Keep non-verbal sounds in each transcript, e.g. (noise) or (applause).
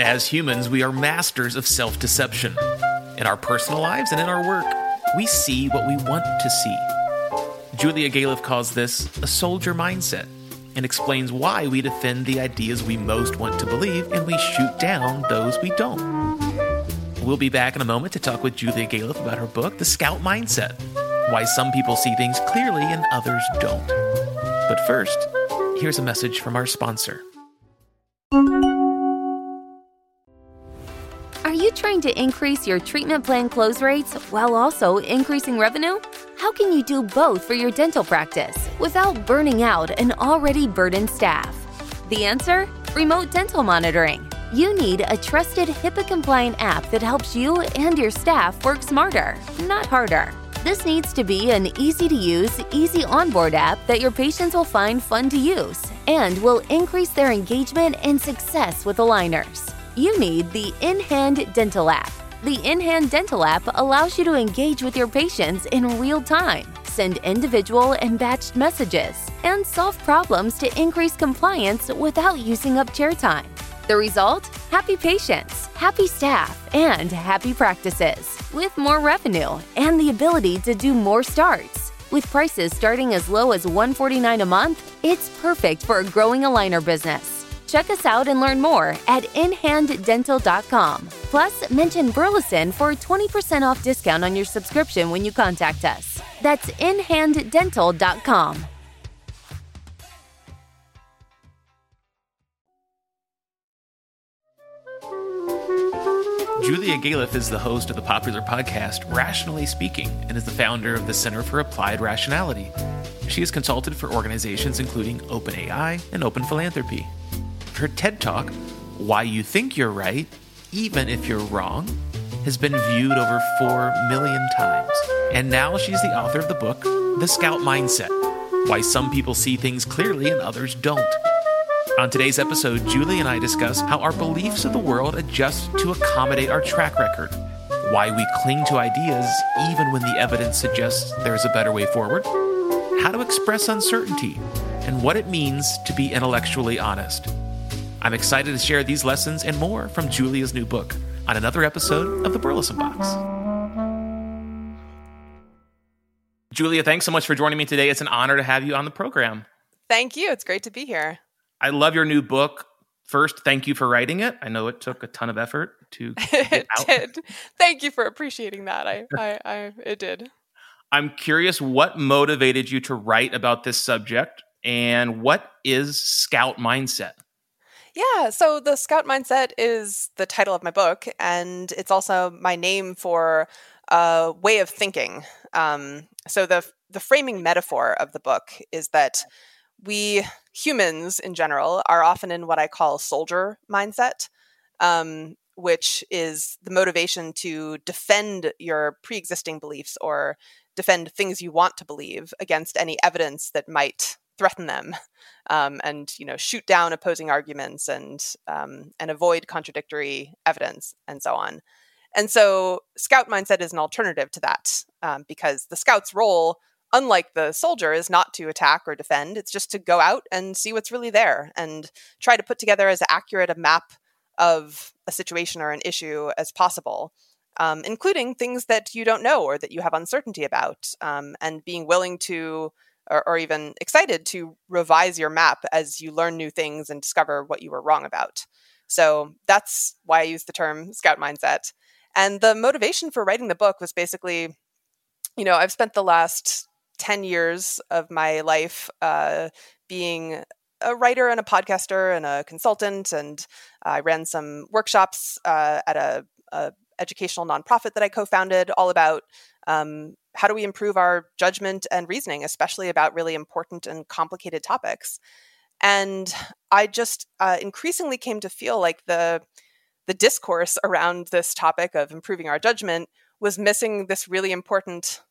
As humans, we are masters of self deception. In our personal lives and in our work, we see what we want to see. Julia Galef calls this a soldier mindset and explains why we defend the ideas we most want to believe and we shoot down those we don't. We'll be back in a moment to talk with Julia Galef about her book, The Scout Mindset Why Some People See Things Clearly and Others Don't. But first, here's a message from our sponsor. Trying to increase your treatment plan close rates while also increasing revenue? How can you do both for your dental practice without burning out an already burdened staff? The answer? Remote dental monitoring. You need a trusted HIPAA compliant app that helps you and your staff work smarter, not harder. This needs to be an easy to use, easy onboard app that your patients will find fun to use and will increase their engagement and success with aligners you need the In Hand Dental app. The In Hand Dental app allows you to engage with your patients in real time, send individual and batched messages, and solve problems to increase compliance without using up chair time. The result? Happy patients, happy staff, and happy practices, with more revenue and the ability to do more starts. With prices starting as low as 149 a month, it's perfect for a growing aligner business. Check us out and learn more at inhanddental.com. Plus, mention Burleson for a 20% off discount on your subscription when you contact us. That's inhanddental.com. Julia Galef is the host of the popular podcast Rationally Speaking and is the founder of the Center for Applied Rationality. She has consulted for organizations including OpenAI and Open Philanthropy her TED Talk, Why You Think You're Right, Even If You're Wrong, has been viewed over 4 million times. And now she's the author of the book, The Scout Mindset Why Some People See Things Clearly and Others Don't. On today's episode, Julie and I discuss how our beliefs of the world adjust to accommodate our track record, why we cling to ideas even when the evidence suggests there's a better way forward, how to express uncertainty, and what it means to be intellectually honest. I'm excited to share these lessons and more from Julia's new book on another episode of the Burleson Box. Julia, thanks so much for joining me today. It's an honor to have you on the program. Thank you. It's great to be here. I love your new book. First, thank you for writing it. I know it took a ton of effort to (laughs) get it did. Thank you for appreciating that. I, I, I, it did. I'm curious what motivated you to write about this subject and what is scout mindset? Yeah, so the Scout Mindset is the title of my book, and it's also my name for a way of thinking. Um, so the the framing metaphor of the book is that we humans in general are often in what I call soldier mindset, um, which is the motivation to defend your pre-existing beliefs or defend things you want to believe against any evidence that might threaten them um, and you know shoot down opposing arguments and um, and avoid contradictory evidence and so on. And so scout mindset is an alternative to that um, because the scout's role unlike the soldier is not to attack or defend. It's just to go out and see what's really there and try to put together as accurate a map of a situation or an issue as possible um, including things that you don't know or that you have uncertainty about um, and being willing to or, or even excited to revise your map as you learn new things and discover what you were wrong about. So that's why I use the term scout mindset. And the motivation for writing the book was basically, you know, I've spent the last 10 years of my life uh, being a writer and a podcaster and a consultant. And I ran some workshops uh, at a, a, educational nonprofit that I co-founded all about um, how do we improve our judgment and reasoning, especially about really important and complicated topics. And I just uh, increasingly came to feel like the the discourse (laughs) around this topic of improving our judgment was missing this really important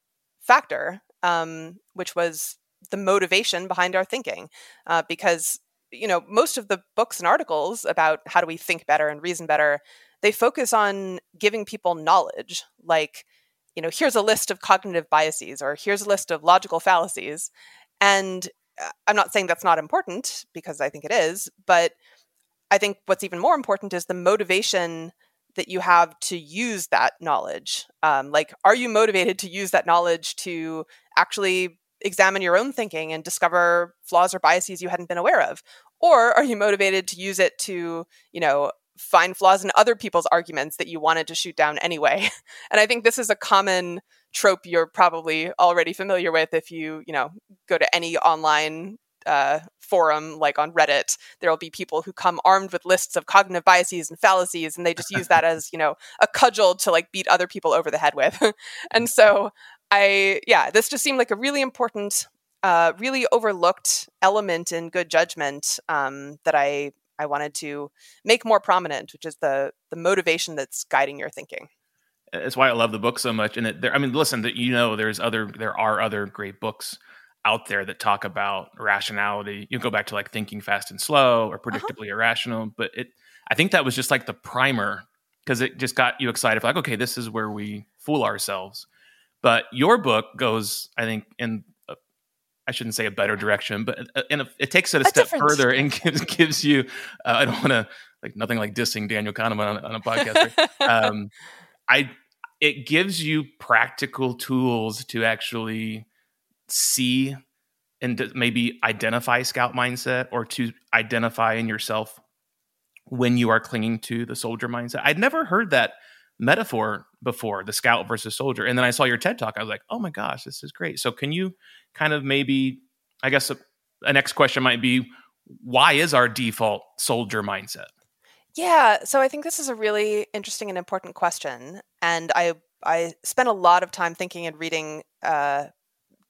factor, um, which was the motivation behind our thinking. Uh, because you know most of the books and articles about how do we think better and reason better, they focus on giving people knowledge, like you know, here's a list of cognitive biases or here's a list of logical fallacies. And uh, I'm not saying that's not important because I think it is, but I think what's even more important is the motivation that you have to use that knowledge. Um, like, are you motivated to use that knowledge to actually examine your own thinking and discover flaws or biases you hadn't been aware of? Or are you motivated to use it to, you know, find flaws in other people's arguments that you wanted to shoot down anyway? (laughs) and I think this is a common trope you're probably already familiar with if you, you know, go to any online uh, forum like on Reddit, there will be people who come armed with lists of cognitive biases and fallacies, and they just use that as you know a cudgel to like beat other people over the head with. (laughs) and so I, yeah, this just seemed like a really important, uh, really overlooked element in good judgment um, that I I wanted to make more prominent, which is the the motivation that's guiding your thinking. That's why I love the book so much. And it, there, I mean, listen, that you know, there's other, there are other great books out there that talk about rationality. You go back to like thinking fast and slow or uh-huh. predictably uh-huh. irrational, but it, I think that was just like the primer because it just got you excited. Like, okay, this is where we fool ourselves. But your book goes, I think, in I shouldn't say a better direction, but uh, it takes it a, a step further and (laughs) gives, gives you. Uh, I don't want to like nothing like dissing Daniel Kahneman on, on a podcast. (laughs) Um, I it gives you practical tools to actually see and maybe identify scout mindset or to identify in yourself when you are clinging to the soldier mindset. I'd never heard that metaphor before, the scout versus soldier. And then I saw your TED talk. I was like, oh my gosh, this is great. So can you kind of maybe, I guess a, a next question might be, why is our default soldier mindset? Yeah, so I think this is a really interesting and important question, and I I spent a lot of time thinking and reading uh,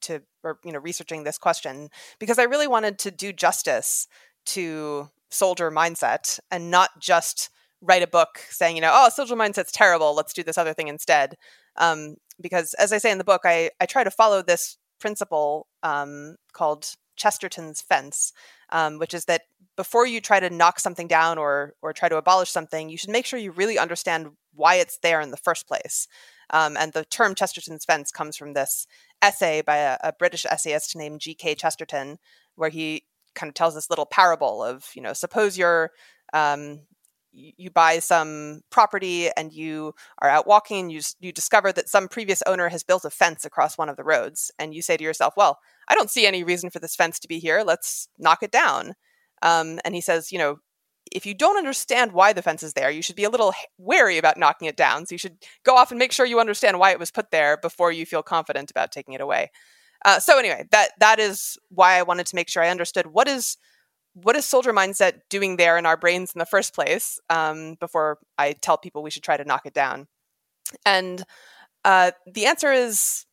to or you know researching this question because I really wanted to do justice to soldier mindset and not just write a book saying you know oh soldier mindset's terrible let's do this other thing instead um, because as I say in the book I I try to follow this principle um, called Chesterton's fence, um, which is that before you try to knock something down or or try to abolish something, you should make sure you really understand why it's there in the first place. Um, and the term Chesterton's fence comes from this essay by a, a British essayist named G.K. Chesterton, where he kind of tells this little parable of, you know, suppose you're um, you buy some property and you are out walking and you, you discover that some previous owner has built a fence across one of the roads and you say to yourself well i don't see any reason for this fence to be here let's knock it down um, and he says you know if you don't understand why the fence is there, you should be a little wary about knocking it down. So you should go off and make sure you understand why it was put there before you feel confident about taking it away. Uh, so anyway, that that is why I wanted to make sure I understood what is what is soldier mindset doing there in our brains in the first place um, before I tell people we should try to knock it down. And uh, the answer is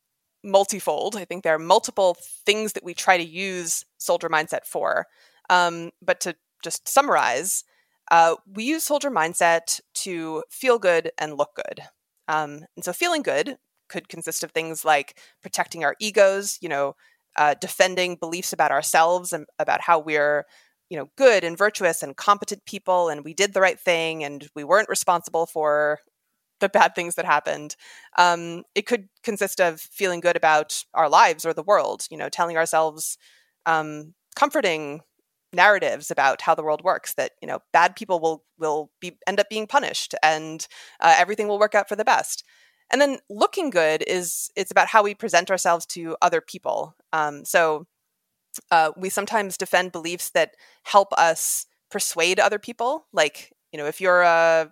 multifold. I think there are multiple things that we try to use soldier mindset for. Um, but to just summarize, uh, we use soldier mindset to feel good and look good. Um, and so feeling good could consist of things like protecting our egos, you know, uh, defending beliefs about ourselves and about how we're, you know, good and virtuous and competent people, and we did the right thing, and we weren't responsible for the bad things that happened. Um, it could consist of feeling good about our lives or the world, you know, telling ourselves um, comforting narratives about how the world works that you know bad people will will be end up being punished and uh, everything will work out for the best and then looking good is it's about how we present ourselves to other people um, so uh, we sometimes defend beliefs that help us persuade other people like you know if you're a,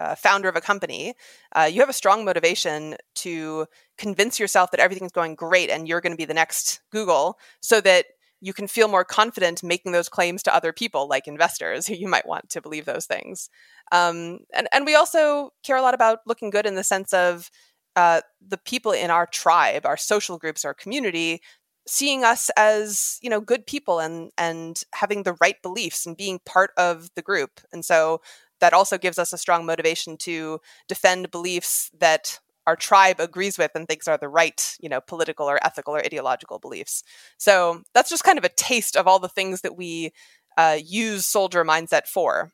a founder of a company uh, you have a strong motivation to convince yourself that everything's going great and you're going to be the next google so that you can feel more confident making those claims to other people, like investors, who (laughs) you might want to believe those things. Um, and, and we also care a lot about looking good in the sense of uh, the people in our tribe, our social groups, our community, seeing us as you know good people and and having the right beliefs and being part of the group. And so that also gives us a strong motivation to defend beliefs that our tribe agrees with and thinks are the right, you know, political or ethical or ideological beliefs. So that's just kind of a taste of all the things that we uh, use soldier mindset for.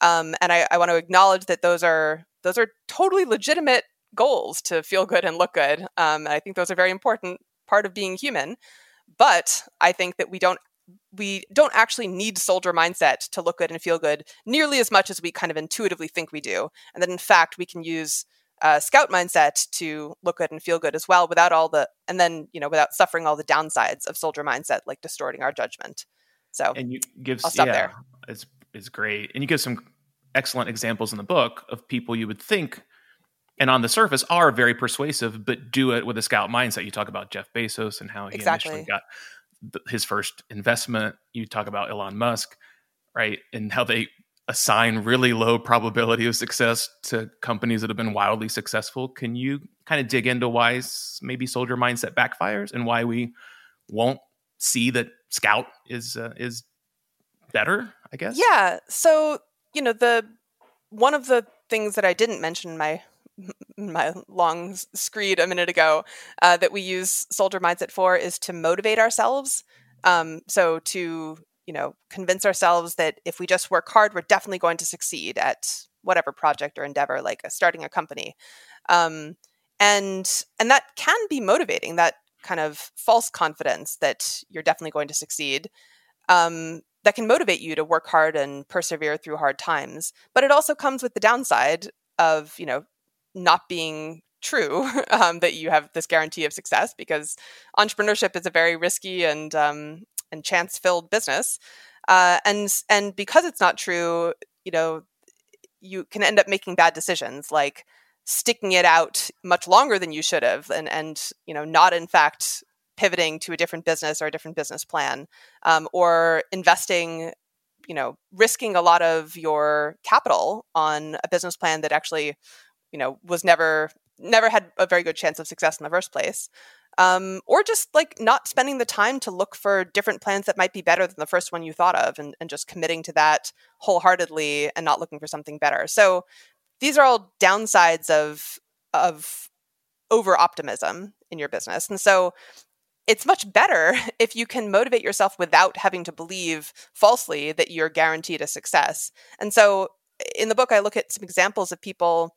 Um, and I, I want to acknowledge that those are those are totally legitimate goals to feel good and look good. Um, and I think those are very important part of being human. But I think that we don't we don't actually need soldier mindset to look good and feel good nearly as much as we kind of intuitively think we do. And that in fact, we can use uh, scout mindset to look good and feel good as well without all the, and then, you know, without suffering all the downsides of soldier mindset, like distorting our judgment. So, and you give, I'll stop yeah, there. It's, it's great. And you give some excellent examples in the book of people you would think and on the surface are very persuasive, but do it with a scout mindset. You talk about Jeff Bezos and how he Exactly. initially got his first investment. You talk about Elon Musk, right? And how they assign really low probability of success to companies that have been wildly successful. Can you kind of dig into why maybe soldier mindset backfires and why we won't see that scout is uh, is better? I guess. Yeah. So, you know, the one of the things that I didn't mention in my my long screed a minute ago uh, that we use soldier mindset for is to motivate ourselves. Um, so to you know convince ourselves that if we just work hard, we're definitely going to succeed at whatever project or endeavor, like uh, starting a company. Um, and and that can be motivating. That kind of false confidence that you're definitely going to succeed. Um, that can motivate you to work hard and persevere through hard times. But it also comes with the downside of, you know, not being true (laughs) um, that you have this guarantee of success because entrepreneurship is a very risky and um, and chance filled business. Uh, and and because it's not true, you know, you can end up making bad decisions like sticking it out much longer than you should have and and you know not in fact pivoting to a different business or a different business plan um, or investing you know risking a lot of your capital on a business plan that actually you know was never never had a very good chance of success in the first place. Um, or just like not spending the time to look for different plans that might be better than the first one you thought of and, and just committing to that wholeheartedly and not looking for something better. So these are all downsides of of over optimism in your business. And so it's much better (laughs) if you can motivate yourself without having to believe falsely that you're guaranteed a success. And so in the book, I look at some examples of people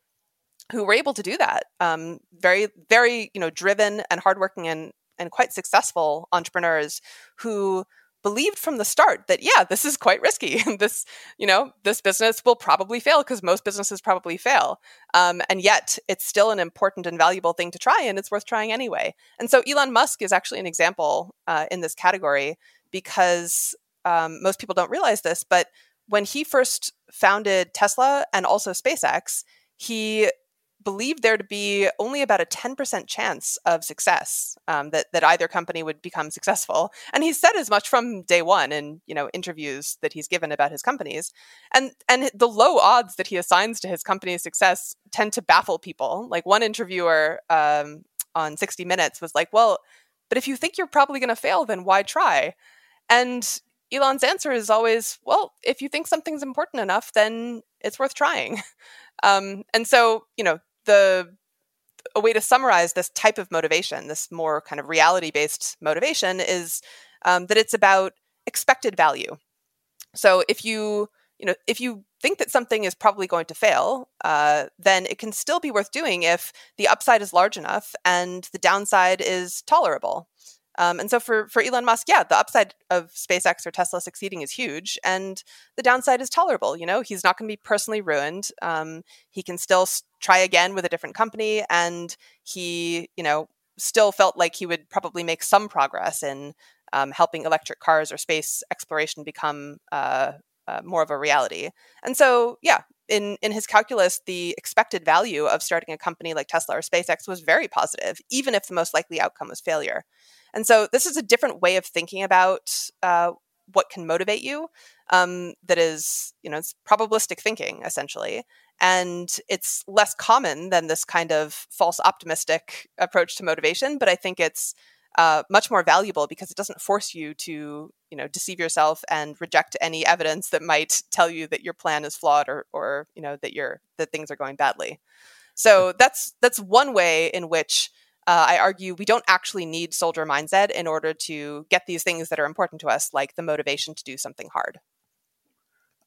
who were able to do that. Um, very, very, you know, driven and hardworking and and quite successful entrepreneurs who believed from the start that yeah this is quite risky (laughs) this you know this business will probably fail because most businesses probably fail um, and yet it's still an important and valuable thing to try and it's worth trying anyway and so elon musk is actually an example uh, in this category because um, most people don't realize this but when he first founded tesla and also spacex he believed there to be only about a 10% chance of success um, that, that either company would become successful. And he said as much from day one in you know interviews that he's given about his companies. And and the low odds that he assigns to his company's success tend to baffle people. Like one interviewer um, on 60 minutes was like well but if you think you're probably going to fail then why try? And elon's answer is always well if you think something's important enough then it's worth trying. (laughs) Um, and so you know the a way to summarize this type of motivation, this more kind of reality based motivation, is um, that it's about expected value. So if you you know if you think that something is probably going to fail, uh, then it can still be worth doing if the upside is large enough and the downside is tolerable. Um, and so for for Elon Musk, yeah, the upside of SpaceX or Tesla succeeding is huge, and the downside is tolerable. You know, he's not going to be personally ruined. Um, he can still try again with a different company, and he, you know, still felt like he would probably make some progress in um, helping electric cars or space exploration become uh, uh, more of a reality. And so, yeah, in in his calculus, the expected value of starting a company like Tesla or SpaceX was very positive, even if the most likely outcome was failure. And so this is a different way of thinking about uh, what can motivate you. Um, that is, you know, it's probabilistic thinking essentially, and it's less common than this kind of false optimistic approach to motivation. But I think it's uh, much more valuable because it doesn't force you to, you know, deceive yourself and reject any evidence that might tell you that your plan is flawed or, or you know, that you're that things are going badly. So that's that's one way in which uh, I argue we don't actually need soldier mindset in order to get these things that are important to us, like the motivation to do something hard.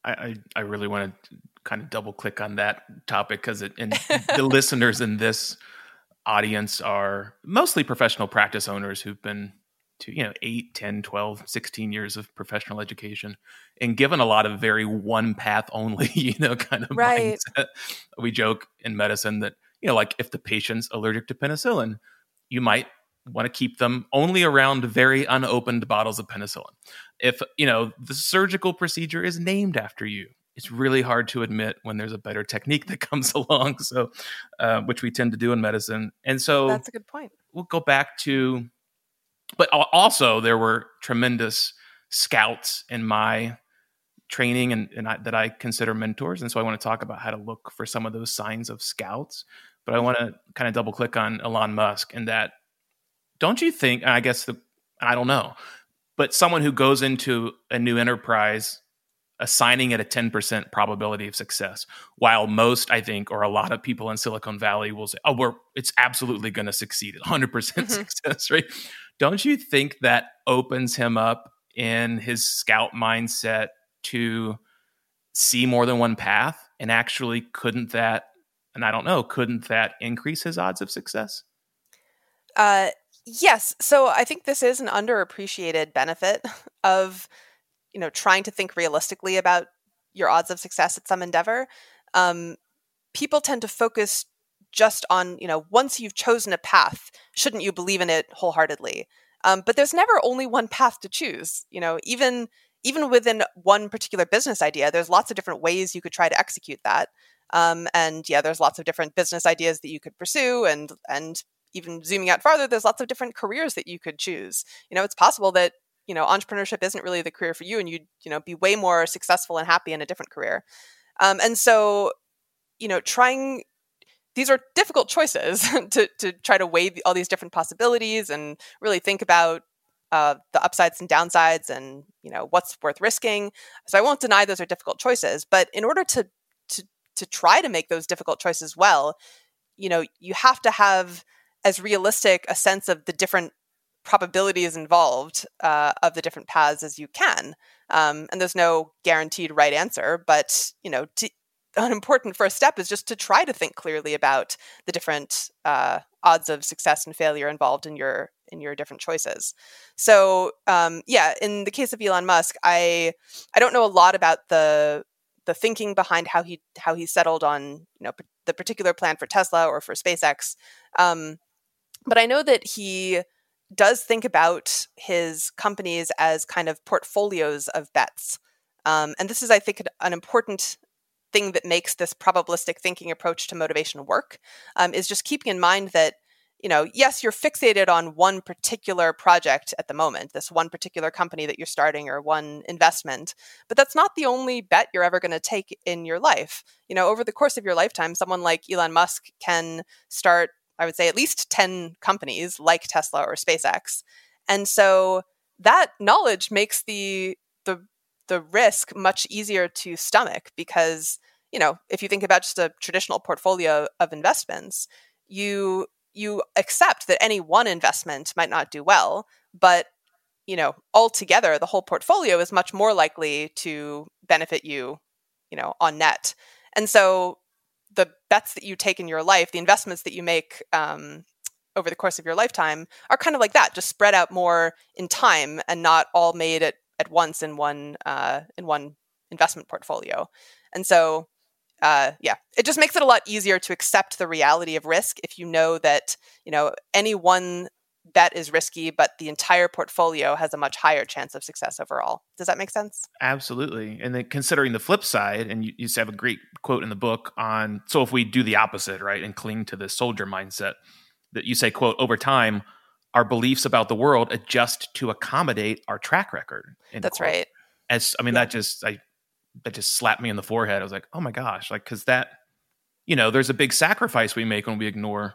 I, I, I really want to kind of double click on that topic because it and (laughs) the listeners in this audience are mostly professional practice owners who've been to you know 8 10 12 16 years of professional education and given a lot of very one path only (laughs) you know kind of right. mindset we joke in medicine that you know like if the patient's allergic to penicillin you might want to keep them only around very unopened bottles of penicillin. If you know the surgical procedure is named after you it's really hard to admit when there's a better technique that (laughs) comes along so uh, which we tend to do in medicine. And so that's a good point. we'll go back to but also there were tremendous scouts in my training and, and I, that I consider mentors. And so I want to talk about how to look for some of those signs of scouts. But I want to kind of double click on Elon Musk and that don't you think, I guess the, I don't know, but someone who goes into a new enterprise assigning it a 10% probability of success while most i think or a lot of people in silicon valley will say oh we're it's absolutely going to succeed 100% mm hmm success (laughs) right don't you think that opens him up in his scout mindset to see more than one path? And actually, couldn't that, and I don't know, couldn't that increase his odds of success? Uh, yes. So I think this is an underappreciated benefit (laughs) of, you know, trying to think realistically about your odds of success at some endeavor. Um, people tend to focus just on you know once you've chosen a path shouldn't you believe in it wholeheartedly um, but there's never only one path to choose you know even even within one particular business idea there's lots of different ways you could try to execute that. Um, and yeah there's lots of different business ideas that you could pursue and and even zooming out farther there's lots of different careers that you could choose. You know it's possible that you know entrepreneurship isn't really the career for you and you'd you know be way more successful and happy in a different career. Um, and so you know trying these are difficult choices (laughs) to, to try to weigh all these different possibilities and really think about uh, the upsides and downsides and you know what's worth risking. So i won't deny those are difficult choices but in order to to to try to make those difficult choices well you know you have to have as realistic a sense of the different probabilities involved uh, of the different paths as you can. Um, and there's no guaranteed right answer but you know to, (laughs) an important first step is just to try to think clearly about the different uh, odds of success and failure involved in your in your different choices. So um, yeah, in the case of Elon Musk, I I don't know a lot about the the thinking behind how he how he settled on you know p- the particular plan for Tesla or for SpaceX, um, but I know that he does think about his companies as kind of portfolios of bets. Um, and this is, I think, an important thing that makes this probabilistic thinking approach to motivation work um, is just keeping in mind that you know yes you're fixated on one particular project at the moment this one particular company that you're starting or one investment but that's not the only bet you're ever going to take in your life. You know over the course of your lifetime someone like elon musk can start i would say at least 10 companies like tesla or spacex and so that knowledge makes the the the risk much easier to stomach because you know if you think about just a traditional portfolio of investments you you accept that any one investment might not do well but you know altogether the whole portfolio is much more likely to benefit you you know on net and so the bets that you take in your life the investments that you make um, over the course of your lifetime are kind of like that just spread out more in time and not all made at at once in one uh, in one investment portfolio. And so, uh, yeah, it just makes it a lot easier to accept the reality of risk if you know that you know any one bet is risky, but the entire portfolio has a much higher chance of success overall. Does that make sense? Absolutely. And then considering the flip side, and you, you have a great quote in the book on so if we do the opposite, right, and cling to the soldier mindset, that you say, quote, over time, our beliefs about the world adjust to accommodate our track record. That's quote. right. As I mean, yeah. that just I that just slapped me in the forehead. I was like, oh my gosh, like because that, you know, there's a big sacrifice we make when we ignore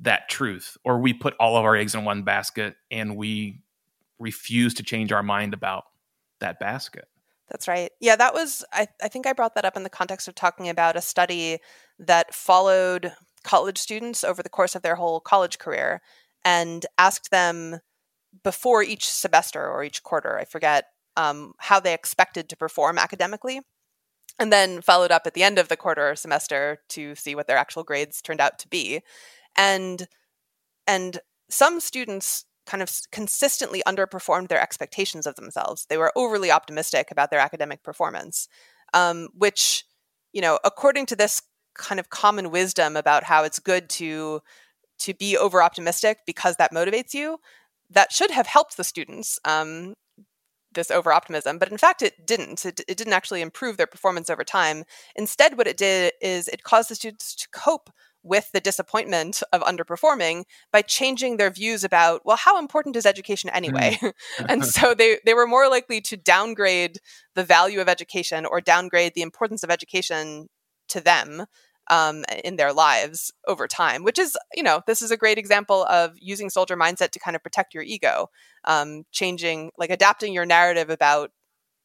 that truth, or we put all of our eggs in one basket and we refuse to change our mind about that basket. That's right. Yeah, that was, I, I think I brought that up in the context of talking about a study that followed college students over the course of their whole college career and asked them before each semester or each quarter, I forget, um, how they expected to perform academically. And then followed up at the end of the quarter or semester to see what their actual grades turned out to be. And and some students kind of consistently underperformed their expectations of themselves. They were overly optimistic about their academic performance, um, which, you know, according to this kind of common wisdom about how it's good to to be over optimistic because that motivates you, that should have helped the students. Um, this over optimism, but in fact, it didn't. It, it didn't actually improve their performance over time. Instead, what it did is it caused the students to cope with the disappointment of underperforming by changing their views about well how important is education anyway mm. (laughs) and (laughs) so they they were more likely to downgrade the value of education or downgrade the importance of education to them um, in their lives over time which is you know this is a great example of using soldier mindset to kind of protect your ego um, changing like adapting your narrative about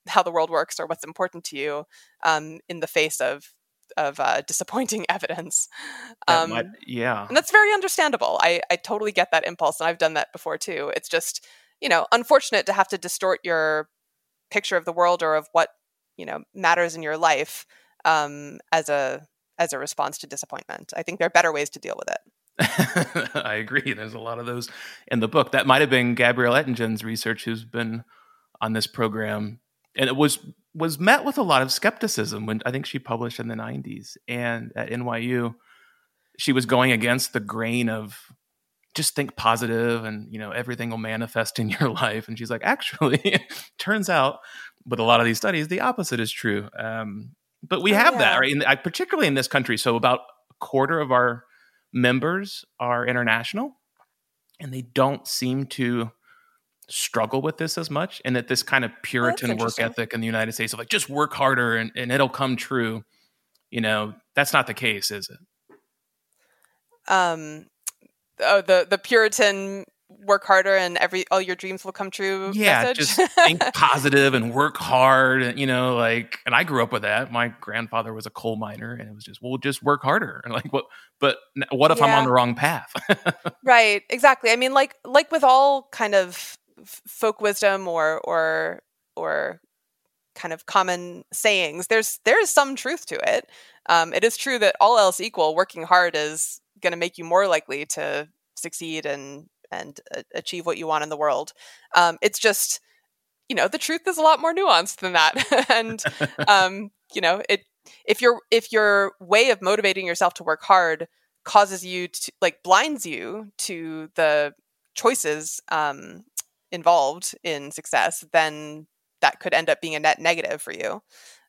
how the world works or what's important to you um, in the face of of uh, disappointing (laughs) evidence. Um, might, yeah, and that's very understandable. I I totally get that impulse, and I've done that before too. It's just you know unfortunate to have to distort your picture of the world or of what you know matters in your life um, as a as a response to disappointment. I think there are better ways to deal with it. (laughs) I agree. There's a lot of those in the book. That might have been Gabriele Oettingen's research, who's been on this program, and it was was met with a lot of skepticism when I think she published in the 90s. And at NYU, she was going against the grain of just think positive and you know everything will manifest in (laughs) your life and she's like actually (laughs) turns out with a lot of these studies the opposite is true um, but we oh, have yeah. that right in, particularly in this country. So about a quarter of our members are international and they don't seem to struggle with this as much and that this kind of oh, puritan work ethic in the united states of like just work harder and, and it'll come true you know that's not the case is it? Um oh the the puritan work harder and every all your dreams will come true yeah message. just (laughs) think positive and work hard and you know like and i grew up with that. My grandfather was a coal miner and it was just well just work harder. And (laughs) like what but what if yeah. i'm on the wrong path? (laughs) Right exactly. I mean like like with all kind of folk wisdom or or or kind of common sayings there's there is some truth to it. Um, it is true that all else equal working hard is going to make you more likely to succeed and and uh, achieve what you want in the world um, it's just you know the truth is a lot more nuanced than that (laughs) and (laughs) um, you know it if your if your way of motivating yourself to work hard causes you to like blinds you to the choices um, involved in success, then that could end up being a net negative for you.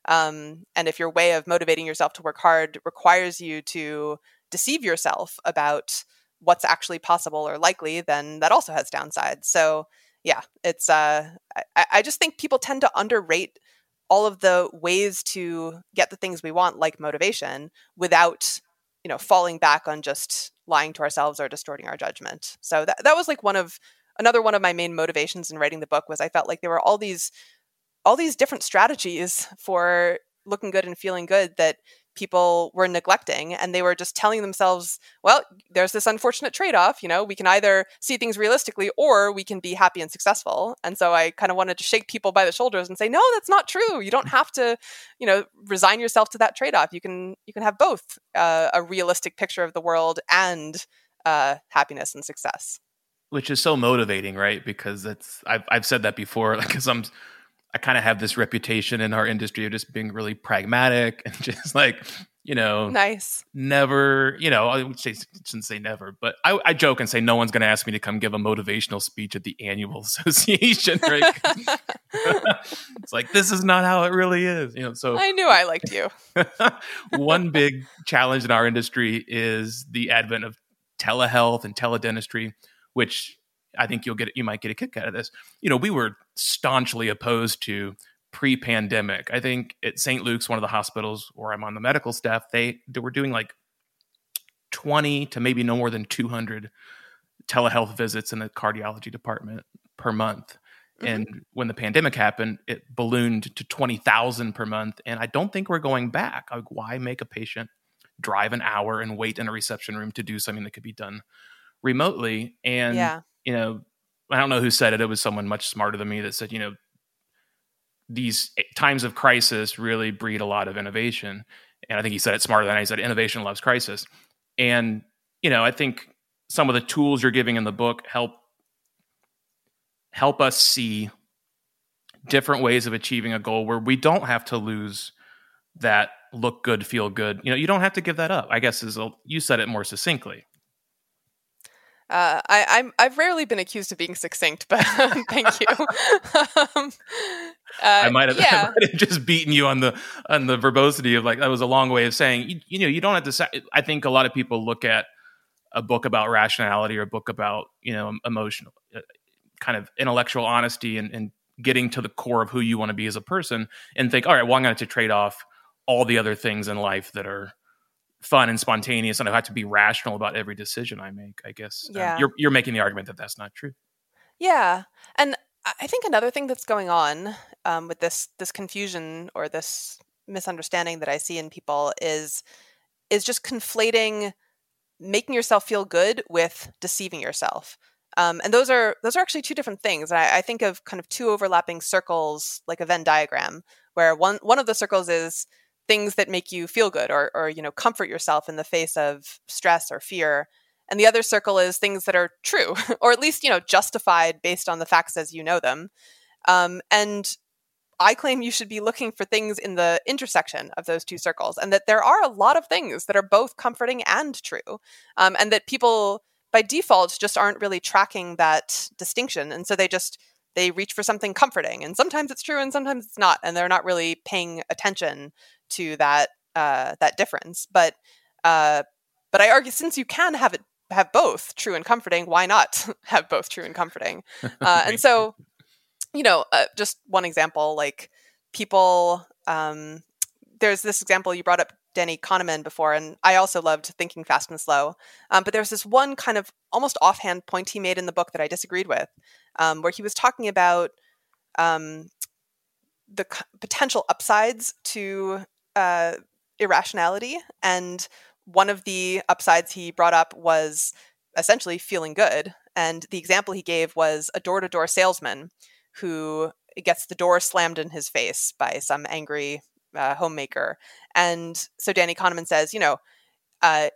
Um, and if your way of motivating yourself to work hard requires you to deceive yourself about what's actually possible or likely, then that also has downsides. So, yeah, it's. Uh, I, I just think people tend to underrate all of the ways to get the things we want, like motivation, without you know falling back on just lying to ourselves or distorting our judgment. So that that was like one of another one of my main motivations in writing the book was I felt like there were all these all these different strategies (laughs) for looking good and feeling good that people were neglecting and they were just telling themselves well there's this unfortunate trade-off you know we can either see things realistically or we can be happy and successful. And so i kind of wanted to shake people by the shoulders and say no that's not true. You don't have to you know resign yourself to that trade-off. You can you can have both uh, a realistic picture of the world and uh, happiness and success. Which is so motivating, right? Because that's I've I've said that before, (laughs) because I'm I kind of have this reputation in our industry of just being really pragmatic and (laughs) just like you know, nice. Never, you know, I would say shouldn't say never, but I, I joke and say no one's going to ask me to come give a motivational speech at the annual (laughs) association. Right? (laughs) it's like this is not how it really is, you know. So I knew I liked you. one big challenge in our industry is the advent of telehealth and teledentistry which I think you'll get you might get a kick out of this. You know, we were staunchly opposed to pre-pandemic. I think at St. Luke's, one of the hospitals where I'm on the medical staff, they, they were doing like 20 to maybe no more than 200 telehealth visits in the cardiology department per month. Mm-hmm. And when the pandemic happened, it ballooned to 20,000 per month. And I don't think we're going back. Like, why make a patient drive an hour and wait in a reception room to do something that could be done remotely. And, yeah. You know, I don't know who said it. It was someone much smarter than me that said, you know, these times of crisis really breed a lot of innovation. And I think he said it smarter than I said, innovation loves crisis. And, you know, I think some of the tools you're giving in the book help help us see different ways of achieving a goal where we don't have to lose that look good, feel good. You know, you don't have to give that up. I guess is a, you said it more succinctly. Uh, I, I'm I've rarely been accused of being succinct, (laughs) but thank you. (laughs) um, uh, I might have, (laughs) yeah. I might have just beaten you on the on the verbosity of like that was a long way of saying you, you know you don't have to. Say, I think a lot of people look at a book about rationality or a book about you know emotional uh, kind of intellectual honesty and, and getting to the core of who you want to be as a person and think all right well i'm going to trade off all the other things in life that are fun and spontaneous and I have to be rational about every decision I make, I guess. Um, yeah. Um, you're, you're making the argument that that's not true. Yeah. And I think another thing that's going on um, with this, this confusion or this misunderstanding that I see in people is, is just conflating making yourself feel good with deceiving yourself. Um, and those are those are actually two different things. I, I, think of kind of two overlapping circles, like a Venn diagram, where one one of the circles is things that make you feel good or, or you know comfort yourself in the face of stress or fear. And the other circle is things that are true (laughs) or at least you know justified based on the facts as you know them. Um, and i claim you should be looking for things in the intersection of those two circles and that there are a lot of things that are both comforting and true um, and that people by default just aren't really tracking that distinction. And so they just they reach for something comforting and sometimes it's true and sometimes it's not and they're not really paying attention to that uh, that difference. But uh, but I argue since you can have it have both true and comforting, why not (laughs) have both true and comforting? (laughs) Uh, and so, you know, uh, just one example, like people. Um, there's this example you brought up Danny Kahneman before, and I also loved Thinking Fast and Slow. Um, but there's this one kind of almost offhand point he made in the book that I disagreed with, um, where he was talking about um, the c- potential upsides to uh, irrationality. And one of the upsides he brought up was essentially feeling good. And the example he gave was a door to door salesman who gets the door slammed in his face by some angry uh, homemaker. And so Danny Kahneman says, you know, uh,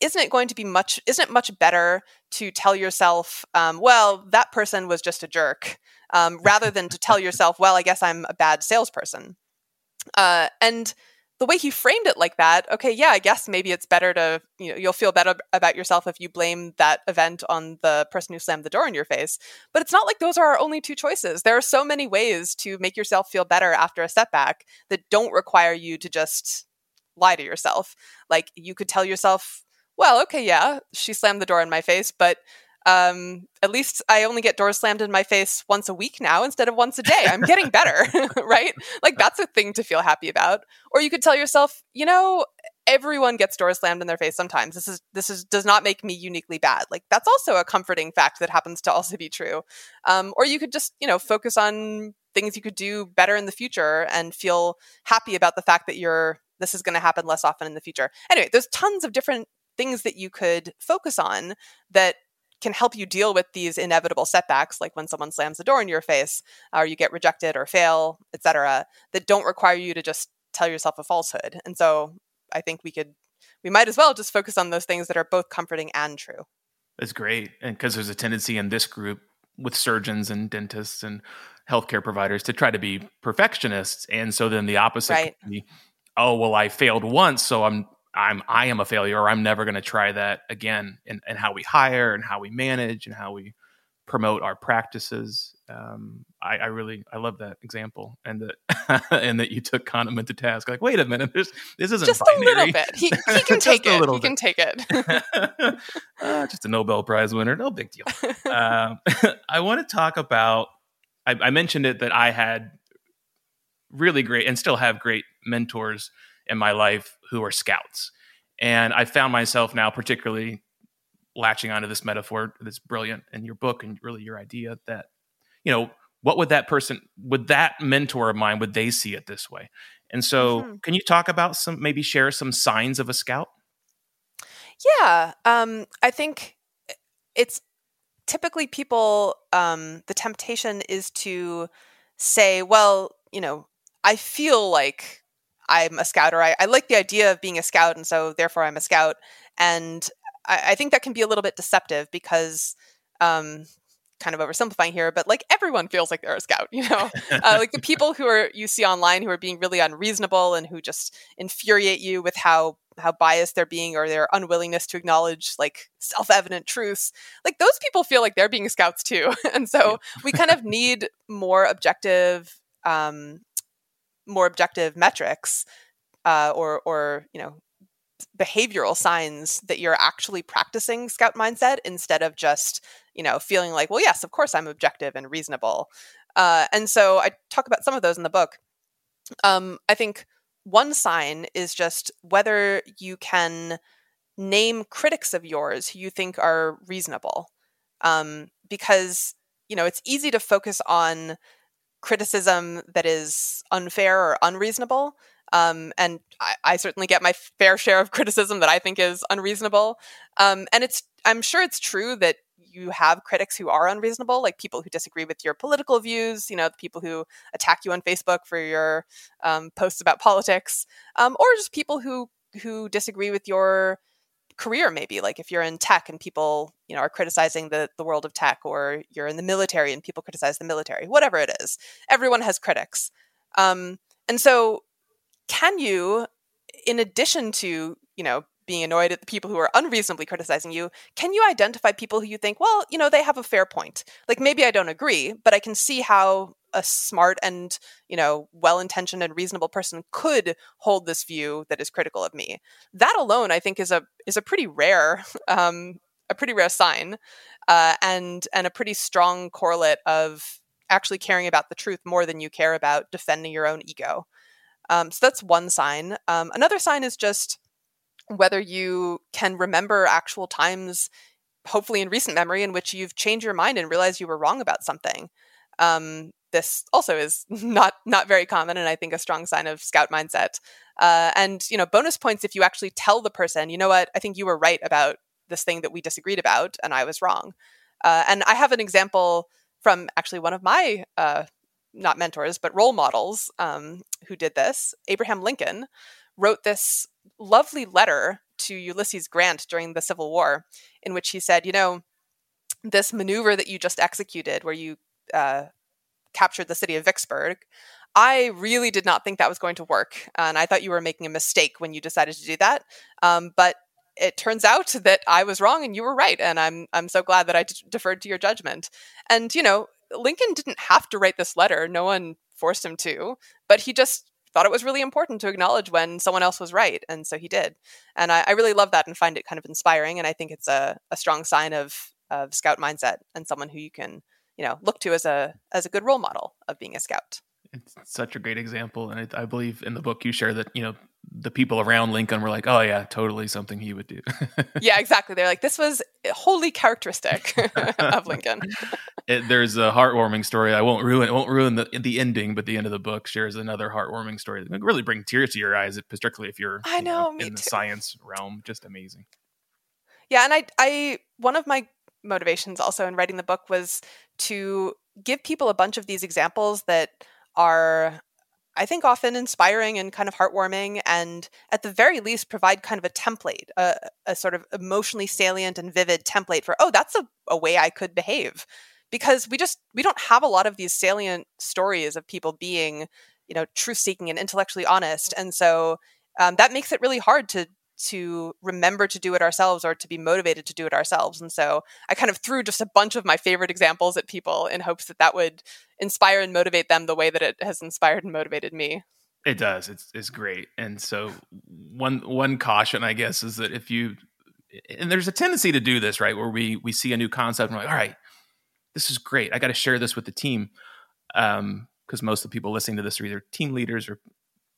isn't it going to be much, isn't it much better to tell yourself, um, well, that person was just a jerk, um, rather than to tell yourself, well, I guess I'm a bad salesperson? Uh, and the way he framed it like that, okay, yeah, I guess maybe it's better to, you know, you'll feel better about yourself if you blame that event on the person who slammed the door in your face. But it's not like those are our only two choices. There are so many ways to make yourself feel better after a setback that don't require you to just lie to yourself. Like you could tell yourself, well, okay, yeah, she slammed the door in my face, but um, at least I only get doors slammed in my face once a week now instead of once a day. I'm getting better, (laughs) (laughs) right? Like that's a thing to feel happy about. Or you could tell yourself, you know, everyone gets doors slammed in their face sometimes. This is this is does not make me uniquely bad. Like that's also a comforting fact that happens to also be true. Um, or you could just you know focus on things you could do better in the future and feel happy about the fact that you're this is going to happen less often in the future. Anyway, there's tons of different things that you could focus on that can help you deal with these inevitable setbacks like when someone slams the door in your face uh, or you get rejected or fail etc that don't require you to just tell yourself a falsehood. And so i think we could we might as well just focus on those things that are both comforting and true. That's great. And because there's a tendency in this group with surgeons and dentists and healthcare providers to try to be perfectionists. And so then the opposite right. be, oh well i failed once so i'm I'm I am a failure or I'm never going to try that again and, and how we hire and how we manage and how we promote our practices. Um, I, I, really I love that example and that (laughs) and that you took Kahneman to task. Like, wait a minute, this this isn't just binary. a little bit. He, (laughs) he can take it. He bit. can take it. uh, just a Nobel Prize winner, no big deal. (laughs) Um, I want to talk about. I, I mentioned it that I had really great and still have great mentors in my life who are scouts. And I found myself now particularly latching onto this metaphor that's brilliant in your book and really your idea that, you know, what would that person, would that mentor of mine, would they see it this way? And so, mm-hmm. can you talk about some, maybe share some signs of a scout? Yeah. Um, I think it's typically people, um, the temptation is to say, well, you know, I feel like I'm a scout or I, I, like the idea of being a scout and so therefore I'm a scout. And I, I think that can be a little bit deceptive because um, kind of oversimplifying here, but like everyone feels like they're a scout, (laughs) you know, uh, like the (laughs) people who are you see online who are being really unreasonable and who just infuriate you with how how biased they're being or their unwillingness to acknowledge like self-evident truths like those people feel like they're being scouts too (laughs) and so we kind of need more objective um more objective metrics uh or or you know behavioral signs that you're actually practicing scout mindset instead of just you know feeling like well yes of course i'm objective and reasonable. Uh, and so i talk about some of those in the book. Um, i think one sign is just whether you can name critics of yours who you think are reasonable. Um, because you know it's easy to focus on criticism that is unfair or unreasonable um, and I, I, certainly get my fair share of criticism that I think is unreasonable. Um, and it's I'm sure it's true that you have critics who are unreasonable, like people who disagree with your political views, you know, the people who attack you on Facebook for your um, posts about politics, um, or just people who who disagree with your career maybe like if you're in tech and people you know are criticizing the the world of tech or you're in the military and people criticize the military whatever it is everyone has critics. Um, and so can you in addition to you know being annoyed at the people who are unreasonably criticizing you can you identify people who you think well you know they have a fair point. Like maybe i don't agree but i can see how a smart and you know well-intentioned and reasonable person could hold this view that is critical of me that alone i think is a is a pretty rare (laughs) um, a pretty rare sign uh, and and a pretty strong correlate of actually caring about the truth more than you care about defending your own ego um, so that's one sign. Um, another sign is just whether you can remember actual times, hopefully in recent memory, in which you've changed your mind and realized you were wrong about something. Um, this also is (laughs) not not very common, and I think a strong sign of scout mindset. Uh, and you know, bonus points if you actually tell the person, you know what, I think you were right about this thing that we disagreed about, and I was wrong. Uh, and I have an example from actually one of my uh, not mentors, but role models um, who did this. Abraham Lincoln wrote this lovely letter to Ulysses Grant during the Civil War, in which he said, You know, this maneuver that you just executed, where you uh, captured the city of Vicksburg, I really did not think that was going to work. And I thought you were making a mistake when you decided to do that. Um, but it turns out (laughs) that I was wrong and you were right. And I'm, I'm so glad that I d- deferred to your judgment. And, you know, Lincoln didn't have to write this letter. No one forced him to, but he just thought it was really important to acknowledge when someone else was right. And so he did. And I, I really love that and find it kind of inspiring. And I think it's a, a strong sign of, of scout mindset and someone who you can, you know, look to as a, as a good role model of being a scout. It's such a great example. And I, I believe in the book you share that, you know, the people around Lincoln were like, "Oh yeah, totally something he would do." (laughs) yeah, exactly. They're like, "This was wholly characteristic (laughs) of Lincoln." It, there's a heartwarming story. I won't ruin. It won't ruin the the ending, but the end of the book shares another heartwarming story that really bring tears to your eyes, particularly if you're I know, you know in the science realm. Just amazing. Yeah, and I, I one of my motivations also in writing the book was to give people a bunch of these examples that are I think often inspiring and kind of heartwarming, and at the very least provide kind of a template, a, a sort of emotionally salient and vivid template for, oh, that's a, a way I could behave. Because we just we don't have a lot of these salient stories of people being, you know, truth seeking and intellectually honest, and so um, that makes it really hard to to remember to do it ourselves or to be motivated to do it ourselves. And so I kind of threw just a bunch of my favorite examples at people in hopes that that would inspire and motivate them the way that it has inspired and motivated me. It does. It's it's great. And so one one caution I guess is that if you and there's a tendency to do this, right, where we we see a new concept and we're like, all right, this is great. I got to share this with the team. Um, because most of the people listening to this are either team leaders or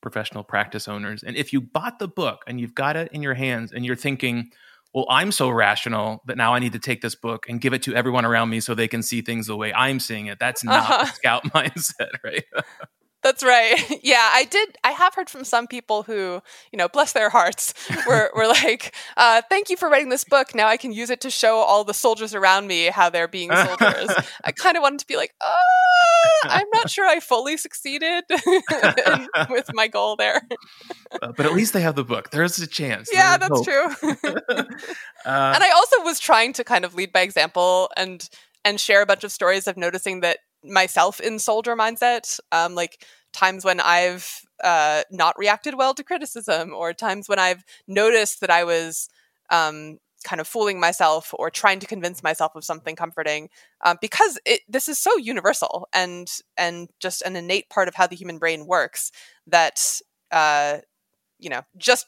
professional practice owners. And if you bought the book and you've got it in your hands and you're thinking, well, I'm so rational that now I need to take this book and give it to everyone around me so they can see things the way I'm seeing it. That's not uh-huh. scout (laughs) mindset, right? That's right. (laughs) Yeah, I did. I have heard from some people who, you know, bless their hearts, (laughs) were, were like, uh, thank you for writing this book. Now I can use it to show all the soldiers around me how they're being soldiers. (laughs) I kind of wanted to be like, uh, I'm not sure I fully succeeded with my goal there. Uh, but at least they have the book. There's a chance. Yeah, that's hope. true. Uh, and I also was trying to kind of lead by example and and share a bunch of stories of noticing that myself in soldier mindset, um, like times when I've uh, not reacted well to criticism, or times when I've noticed that I was um, kind of fooling myself or trying to convince myself of something comforting, um, because it, this is so universal and and just an innate part of how the human brain works that uh, you know just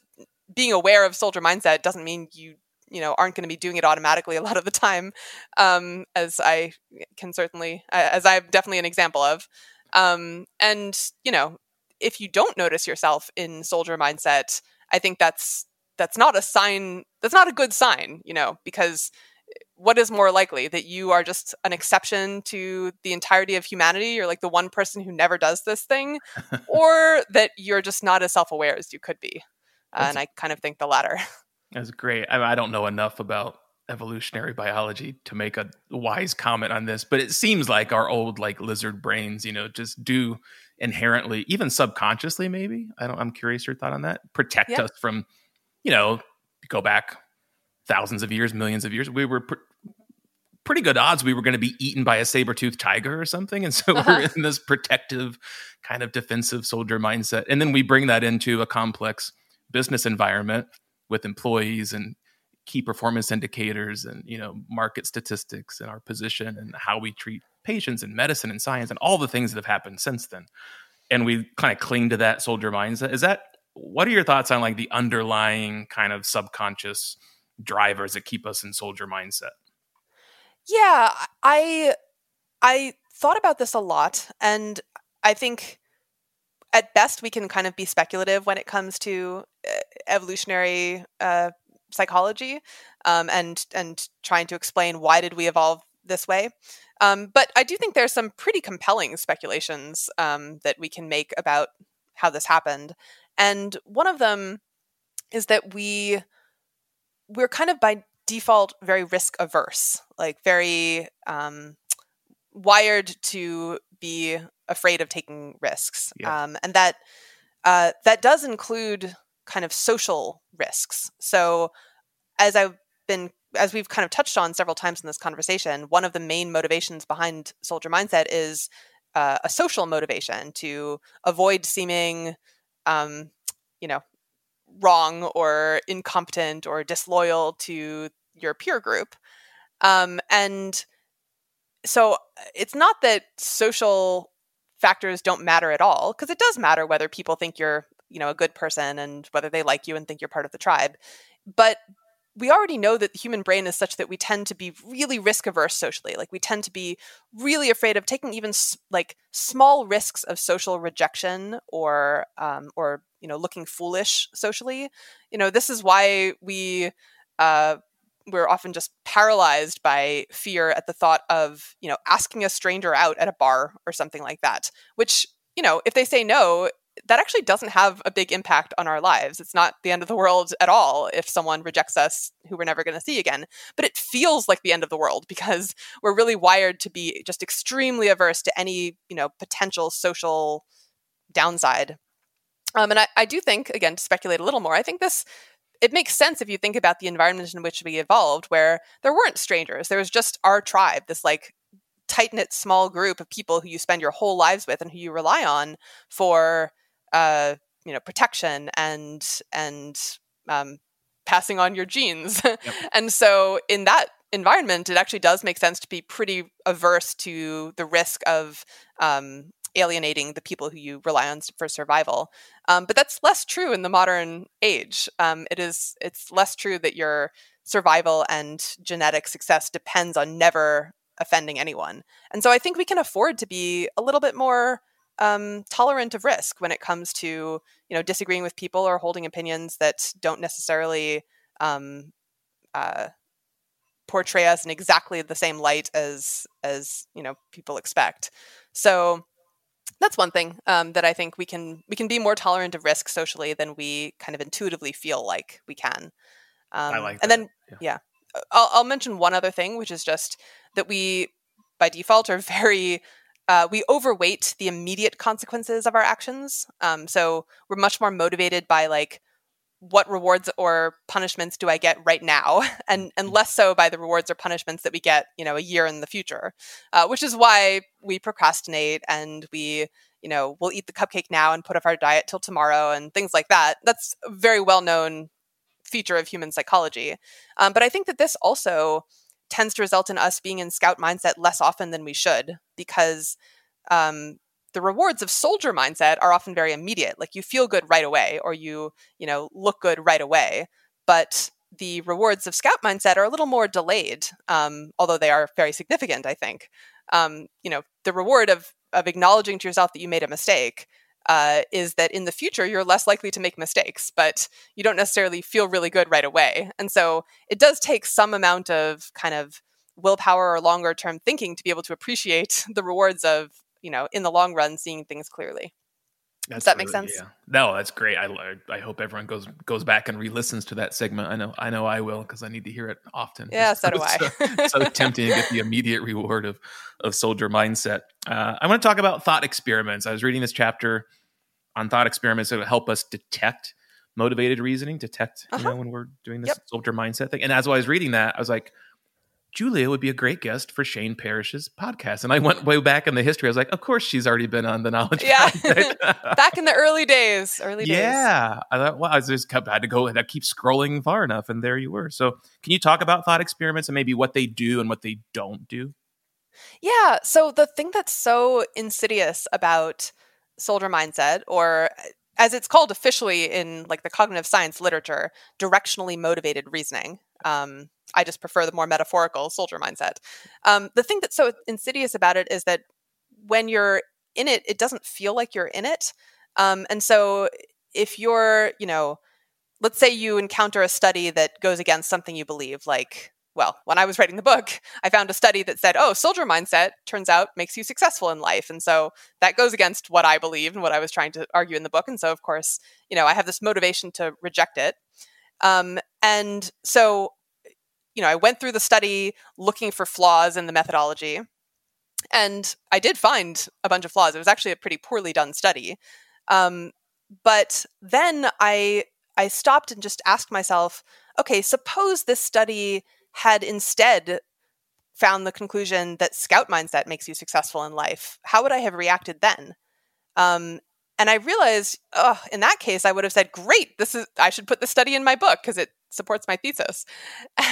being aware of soldier mindset doesn't mean you you know aren't going to be doing it automatically a lot of the time um, as i can certainly as i'm definitely an example of. Um, and you know if you don't notice yourself in soldier mindset i think that's that's not a sign that's not a good sign you know because what is more likely that you are just an exception to the entirety of humanity you're like the one person who never does this thing (laughs) or that you're just not as self-aware as you could be? Uh, and i kind of think the latter (laughs) That's great. I, I don't know enough about evolutionary biology to make a wise comment on this, but it seems like our old like lizard brains, you know, just do inherently, even subconsciously, maybe. I don't. I'm curious your thought on that. Protect yeah. us from, you know, go back thousands of years, millions of years. We were pr- pretty good odds we were going to be eaten by a saber-toothed tiger or something, and so (laughs) uh-huh. we're in this protective, kind of defensive soldier mindset, and then we bring that into a complex business environment with employees and key performance indicators and you know market statistics and our position and how we treat patients and medicine and science and all the things that have happened since then. And we kind of cling to that soldier mindset. Is that what are your thoughts on like the underlying kind of subconscious drivers that keep us in soldier mindset? Yeah i i thought about this a lot and i think at best we can kind of be speculative when it comes to evolutionary uh, psychology um, and and trying to explain why did we evolve this way. Um, but I do think there's some pretty compelling speculations um, that we can make about how this happened, and one of them is that we we're kind of by default very risk averse, like very um, wired to be afraid of taking risks, yeah. um, and that uh, that does include kind of social risks. So, as I've been as we've kind of touched on several times in this conversation, one of the main motivations behind soldier mindset is uh, a social motivation to avoid seeming, um, you know, wrong or incompetent or disloyal to your peer group. Um, and so it's not that social factors don't matter at all because it does matter whether people think you're you know a good person and whether they like you and think you're part of the tribe. But we already know that the human brain is such that we tend to be really risk averse socially. Like we tend to be really afraid of taking even like small risks of social rejection or um, or you know looking foolish socially. You know this is why we uh, we're often just paralyzed by fear at the thought of you know asking a stranger out at a bar or something like that which you know if they say no that actually doesn't have a big impact on our lives it's not the end of the world at all if someone rejects us who we're never going to see again but it feels like the end of the world (laughs) because we're really wired to be just extremely averse to any you know potential social downside um, and I, I do think again to speculate a little more i think this it makes sense if you think about the environment in which we evolved, where there weren't strangers. There was just our tribe, this like tight knit small group of people who you spend your whole lives with and who you rely on for, uh, you know, protection and and um, passing on your genes. Yep. (laughs) and so, in that environment, it actually does make sense to be pretty averse to the risk of um, alienating the people who you rely on for survival. Um, but that's less true in the modern age. Um, it is it's less true that your survival and genetic success depends on never offending anyone. And so I think we can afford to be a little bit more um, tolerant of risk when it comes to you know disagreeing with people or holding opinions that don't necessarily um, uh, portray us in exactly the same light as as you know people expect. So that's one thing um, that I think we can we can be more tolerant of risk socially than we kind of intuitively feel like we can. Um, I like, and then yeah, yeah. I'll, I'll, mention one other thing, which is just that we by default are (laughs) very uh, we overweight the immediate consequences of our actions. Um, so we're much more motivated by like what rewards or punishments do I get right now, (laughs) and and less so by the rewards or punishments that we get, you know, a year in the future, uh, which is why we procrastinate and we, you know, we'll eat the cupcake now and put off our diet till tomorrow and things like that. That's a very well known feature of human psychology. Um, but I think that this also tends to result in us being in scout mindset less often than we should because um, the rewards of soldier mindset are often very immediate. Like you feel good right away or you you know look good right away but the rewards of scout mindset are a little more delayed um, although they are very significant i think. Um, you know the reward of of acknowledging to yourself that you made a mistake uh, is that in the future you're less likely to make mistakes, but you don't necessarily feel really good right away. And so it does take some amount of kind of willpower or longer term thinking to be able to appreciate the rewards of, you know, in the long run, seeing things clearly. That's Does that really, make sense? Yeah. No, that's great. I, I hope everyone goes goes back and re-listens to that segment. I know I know I will because I need to hear it often. Yeah, so do (laughs) I. so, so (laughs) tempting to get the immediate reward of of soldier mindset. Uh, I want to talk about thought experiments. I was reading this chapter on thought experiments that help us detect motivated reasoning, detect, uh-huh. you know, when we're doing this yep. soldier mindset thing. And as I was reading that, I was like, Julia would be a great guest for Shane Parrish's podcast. And I went way back in the history. I was like, of course she's already been on the knowledge. Yeah. (laughs) (laughs) back in the early days. Early days. Yeah. I thought, well, I just kept, I had to go and I keep scrolling far enough. And there you were. So can you talk about thought experiments and maybe what they do and what they don't do? Yeah. So the thing that's so insidious about soldier mindset or as it's called officially in like the cognitive science literature directionally motivated reasoning. Um, i just prefer the more metaphorical soldier mindset. Um, the thing that's so insidious about it is that when you're in it it doesn't feel like you're in it. Um, and so if you're you know let's say you encounter a study that goes against something you believe like well, when I was writing the book, I found a study that said, oh, soldier mindset turns out makes you successful in life. And so that goes against what I believe and what I was trying to argue in the book. And so, of course, you know, I have this motivation to reject it. Um, and so, you know, I went through the study looking for flaws in the methodology. And I did find a bunch of flaws. It was actually a pretty poorly done study. Um, but then I I stopped and just asked myself, okay, suppose this study had instead found the conclusion that scout mindset makes you successful in life, how would I have reacted then? Um, and I realized, oh, in that case, I would have said, "Great, this is I should put the study in my book because it supports my thesis."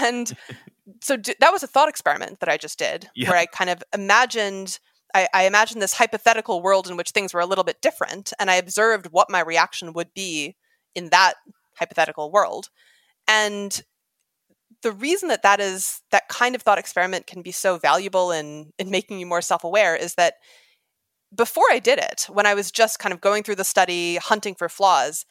And (laughs) so d- that was a thought experiment that I just did, yeah. where I kind of imagined. I, I imagined this hypothetical world in which things were a little bit different, and I observed what my reaction would be in that hypothetical world. And the reason that that is that kind of thought experiment can be so valuable in in making you more self-aware is that before I did it, when I was just kind of going through the study, hunting for flaws,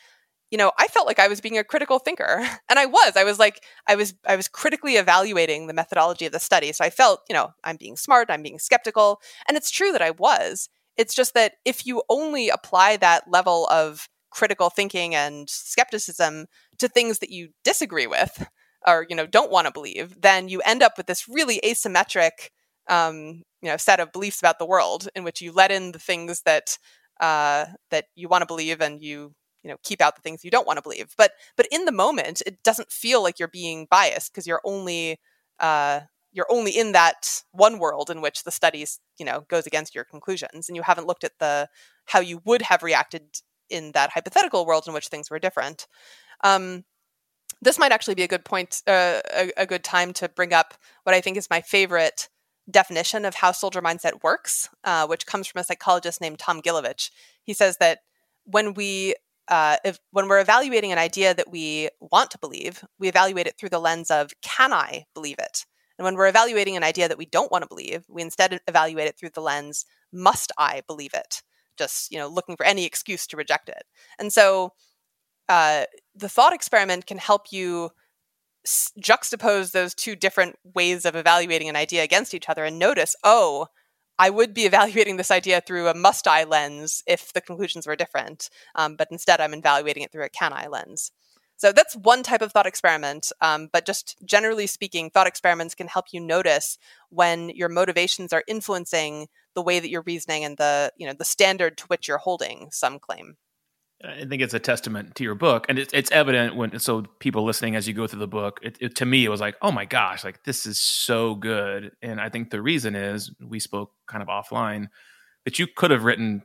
you know, I felt like I was being a critical thinker. (laughs) And I was. I was like I was I was critically evaluating the methodology of the study. So I felt, you know, I'm being smart, I'm being skeptical, and it's true that I was. It's just that if you only apply that level of critical thinking and skepticism to things that you disagree with, or you know don't want to believe, then you end up with this really asymmetric um, you know set of beliefs about the world in which you let in the things that uh, that you want to believe and you you know keep out the things you don't want to believe. But but in the moment, it doesn't feel like you're being biased because you're only uh, you're only in that one world in which the studies you know goes against your conclusions and you haven't looked at the how you would have reacted in that hypothetical world in which things were different um, this might actually be a good point, uh, a, a good time to bring up what I think is my favorite definition of how soldier mindset works, uh, which comes from a psychologist named Tom Gilovich. He says that when we uh, if, when we're evaluating an idea that we want to believe, we evaluate it through the lens of can I believe it? And when we're evaluating an idea that we don't want to believe, we instead evaluate it through the lens must I believe it? Just you know, looking for any excuse to reject it. And so uh, the thought experiment can help you s- juxtapose those two different ways of evaluating an idea against each other and notice, oh, I would be (laughs) evaluating this idea through a must I lens if the conclusions were different, um, but instead I'm evaluating it through a can I lens. So that's one type of thought experiment. Um, but just generally speaking, thought experiments can help you notice when your motivations are influencing the way that you're reasoning and the you know the standard to which you're holding some claim. I think it's a testament to your book, and it's, it's evident when so people listening as you go through the book. It, it, to me, it was like, oh my gosh, like this is so good, and I think the reason is we spoke kind of offline that you could have written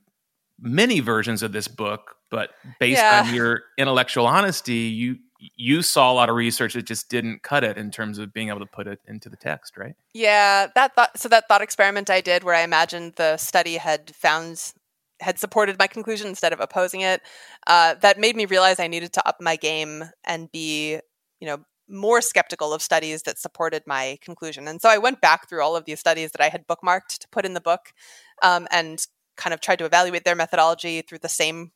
many versions of this book, but based yeah. on your intellectual honesty, you you saw a lot of research that just didn't cut it in terms of being able to put it into the text, right? Yeah, that thought so that thought experiment I did where I imagined the study had found had supported my conclusion instead of opposing it. Uh, that made me realize I needed to up my game and be, you know, more skeptical of studies that supported my conclusion. And so I went back through all of these studies that I had bookmarked to put in the book, um, and kind of tried to evaluate their methodology through the same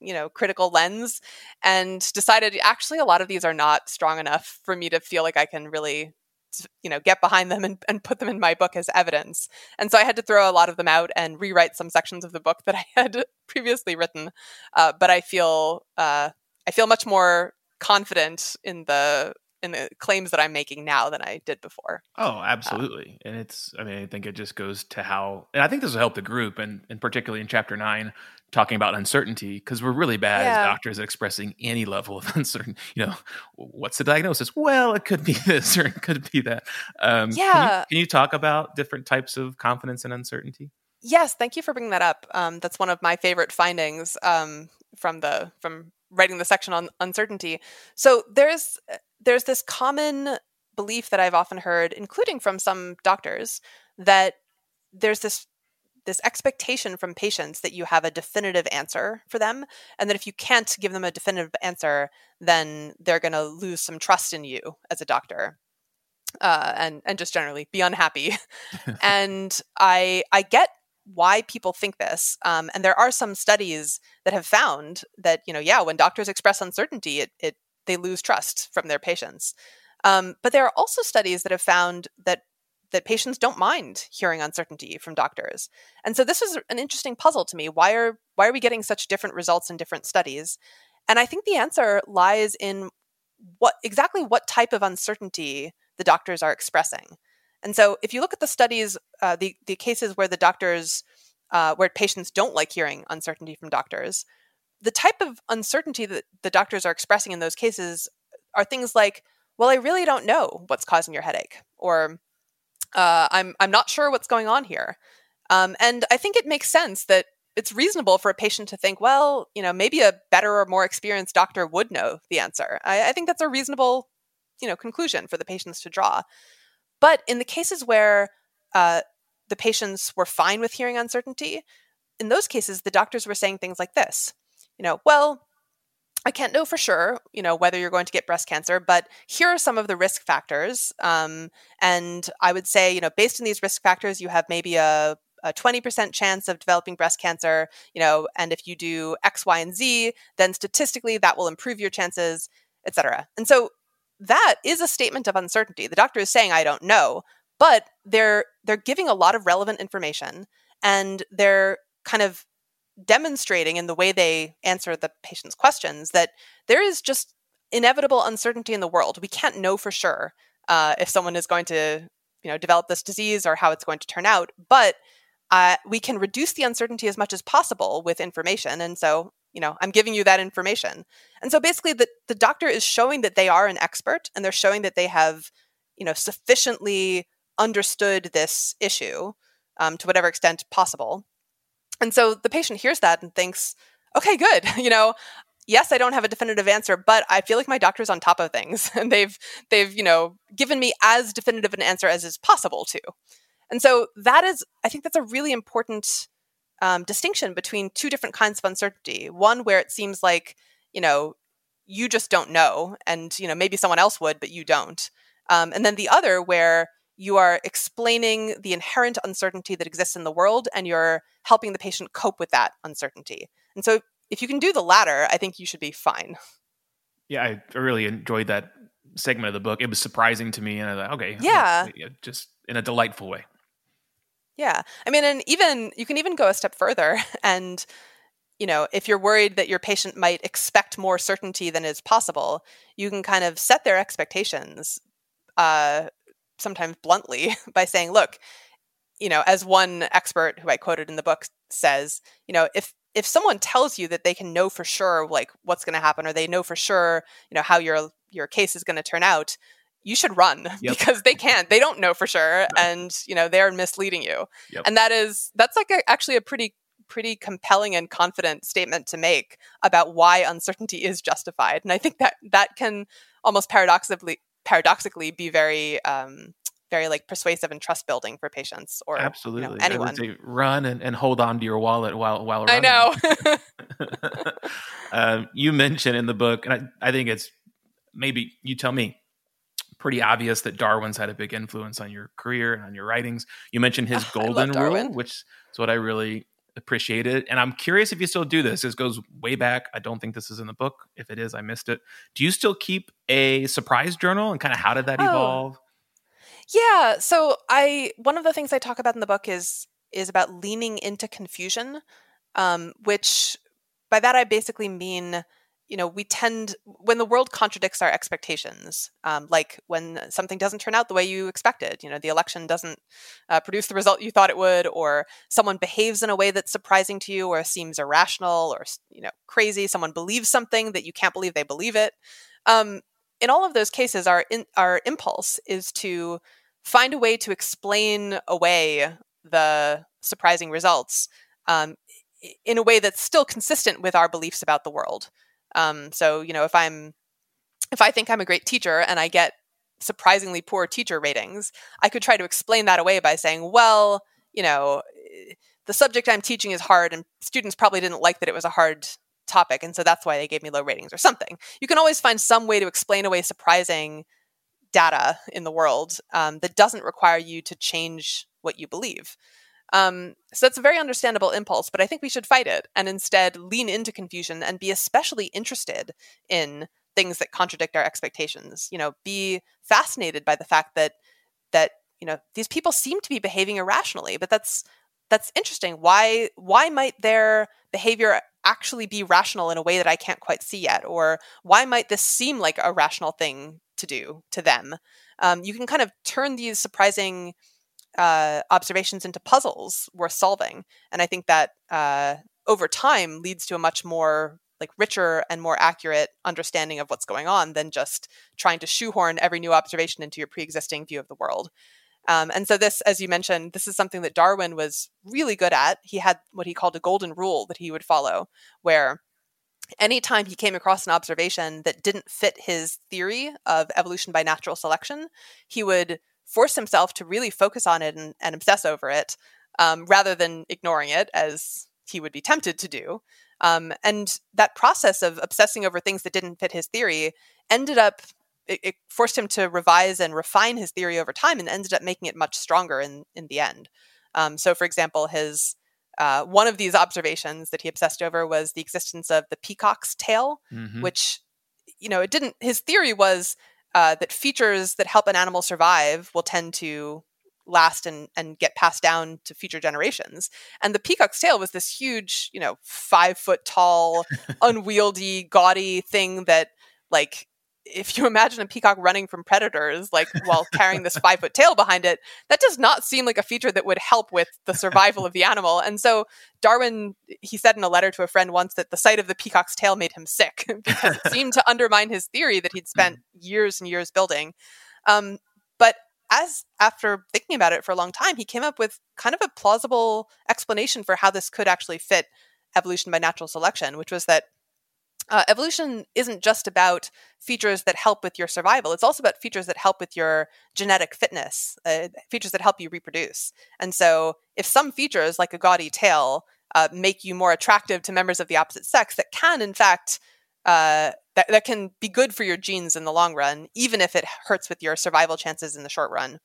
you know critical lens and decided actually a lot of these are not strong enough for me to feel like i can really you know get behind them and, and put them in my book as evidence. And so i had to throw a lot of them out and rewrite some sections of the book that (laughs) i had previously written. Uh, but i feel uh, i feel much more confident in the in the claims that i'm making now than i did before. Oh absolutely. Uh, and it's i mean i think it just goes to how and i think this will help the group and, and particularly in chapter 9 talking about uncertainty because we're really bad yeah. as doctors at expressing any level of (laughs) uncertainty. You know, what's the diagnosis? Well, it could be (laughs) this or it could be that. Um, yeah. Can you, can you, talk about different types of confidence and uncertainty? Yes, thank you for bringing that up. Um, that's one of my favorite findings um, from the from writing the section on uncertainty. So there's there's this common belief that I've often heard, including from some doctors, that there's this this expectation from patients that you have a definitive answer for them and that if you can't give them a definitive answer then they're going to lose some trust in you as a doctor uh, and and just generally be unhappy. (laughs) And i i get why people think this um, and there are some studies that have found that you know yeah when doctors express uncertainty it, it they lose trust from their patients. Um, but there are also studies that have found that that patients don't mind hearing uncertainty from doctors. And so this is an interesting puzzle to me. Why are why are we getting such different results in different studies? And I think the answer lies in what exactly what type of uncertainty the doctors are expressing. And so if you look at the studies, uh, the the cases where the doctors uh, where patients don't like hearing uncertainty from doctors, the type of uncertainty that the doctors are expressing in those cases are things like, well, I really don't know what's causing your headache, or uh, I'm I'm not sure what's going on here. Um, and I think it makes sense that it's reasonable for a patient to think, well, you know, maybe a better or more experienced doctor would know the answer. I, I think that's a reasonable, you know, conclusion for the patients to draw. But in the cases where uh, the patients were fine with hearing uncertainty, in those cases, the doctors were saying things like this, you know, well, I can't know for sure, you know, whether you're going to get breast cancer, but here are some of the risk factors. Um, and I would say, you know, based on these risk factors, you have maybe a, a 20% chance of developing breast cancer, you know, and if you do X, Y, and Z, then statistically that will improve your chances, et cetera. And so that is a statement of uncertainty. The doctor is saying, I don't know, but they're they're giving a lot of relevant information and they're kind of demonstrating in the way they answer the patient's questions that there is just inevitable uncertainty in the world. We can't know for sure uh, if someone is going to, you know, develop this disease or how it's going to turn out, but uh, we can reduce the uncertainty as much as possible with information. And so, you know, I'm giving you that information. And so basically, the, the doctor is showing that they are an expert and they're showing that they have, you know, sufficiently understood this issue um, to whatever extent possible and so the patient hears that and thinks, okay, good. (laughs) You know, yes, I don't have a definitive answer, but I feel like my doctor's on top of things (laughs) and they've they've, you know, given me as definitive an answer as is possible to. And so that is I think that's a really important um, distinction between two different kinds of uncertainty. One where it seems like, you know, you just don't know and, you know, maybe someone else would, but you don't. Um, and then the other where you are explaining the inherent uncertainty that exists in the world and you're helping the patient cope with that uncertainty. And so if you can do the latter, I think you should be fine. Yeah, I really enjoyed that segment of the book. It was surprising to me and I thought, okay, yeah, just in a delightful way. Yeah. I mean, and even you can even go a step further (laughs) and you know, if you're worried that your patient might expect more certainty than is possible, you can kind of set their expectations uh, sometimes bluntly (laughs) by saying, look, you know, as one expert who I quoted in the book says, you know, if if someone tells you that they can know for sure like what's going to happen or they know for sure you know how your your case is going to turn out you should run (laughs) yep. because they can't they don't know for sure and you know they're misleading you yep. and that is that's like a, actually a pretty pretty compelling and confident statement to make about why uncertainty is justified and i think that that can almost paradoxically paradoxically be very um, very like persuasive and trust building for patients or absolutely you know, anyone. run and, and hold on to your wallet while while running. I know. (laughs) um, you mentioned in the book, and I, I think it's maybe you tell me pretty obvious that Darwin's had a big influence on your career and on your writings. You mentioned his (laughs) golden rule, which is what I really appreciated. And I'm curious if you still do this. This goes way back. I don't think this is in the book. If it is, I missed it. Do you still keep a surprise journal and kind of how did that oh. evolve? Yeah. So I one of the things I talk about in the book is is about leaning into confusion, um, which by that I basically mean you know we tend when the world contradicts our expectations um, like when something doesn't turn out the way you expected you know the election doesn't uh, produce the result you thought it would or someone behaves in a way that's surprising to you or seems irrational or you know crazy someone believes something that you can't believe they believe it um, in all of those cases, our in, our impulse is to find a way to explain away the surprising results um, in a way that's still consistent with our beliefs about the world. Um, so, you know, if I'm if I think I'm a great teacher and I get surprisingly poor teacher ratings, I could try to explain that away by saying, well, you know, the subject I'm teaching is hard, and students probably didn't like that it was a hard topic and so that's why they gave me low ratings or something. You can always find some way to explain away surprising data in the world um, that doesn't require you to change what you believe um, so that's a very understandable impulse but i think we should fight it and instead lean into confusion and be especially interested in things that contradict our expectations you know be fascinated by the fact that that you know these people seem to be behaving irrationally but that's that's interesting why why might their behavior actually be rational in a way that I can't quite see yet? Or why might this seem like a rational thing to do to them? Um, you can kind of turn these surprising uh, observations into puzzles worth solving. And I think that uh, over time leads to a much more like richer and more accurate understanding of what's going on than just trying to shoehorn every new observation into your pre-existing view of the world. Um, and so, this, as you mentioned, this is something that Darwin was really good at. He had what he called a golden rule that he would follow, where anytime he came across an observation that didn't fit his theory of evolution by natural selection, he would force himself to really focus on it and, and obsess over it um, rather than ignoring it, as he would be tempted to do. Um, and that process of obsessing over things that didn't fit his theory ended up it, it, forced him to revise and refine his theory over time and ended up making it much stronger in in the end. Um, so, for example, his uh, one of these observations that he obsessed over was the existence of the peacock's tail, mm-hmm. which you know it didn't. His theory was uh, that features that help an animal survive will tend to last and and get passed down to future generations. And the peacock's tail was this huge, you know, five foot tall, (laughs) unwieldy, gaudy thing that like if you (laughs) imagine a peacock running from predators, like while carrying this five foot tail behind it, that does not seem like a feature that would help with the survival of the animal. And so Darwin, he said in a letter to a friend once that the sight of the peacock's tail made him sick (laughs) because it seemed to undermine his theory that he'd spent years and years building. Um, but as after thinking about it for a long time, he came up with kind of a plausible explanation for how this could actually fit evolution by natural selection, which was that uh, evolution isn't just about features that help with your survival. It's also about features that help with your genetic fitness, uh, features that help you reproduce. And so, if some features, like a gaudy tail, uh, make you more attractive to members of the opposite sex, that can, in fact, uh, that, that can be good for your genes in the long run, even if it hurts with your survival chances in the short run.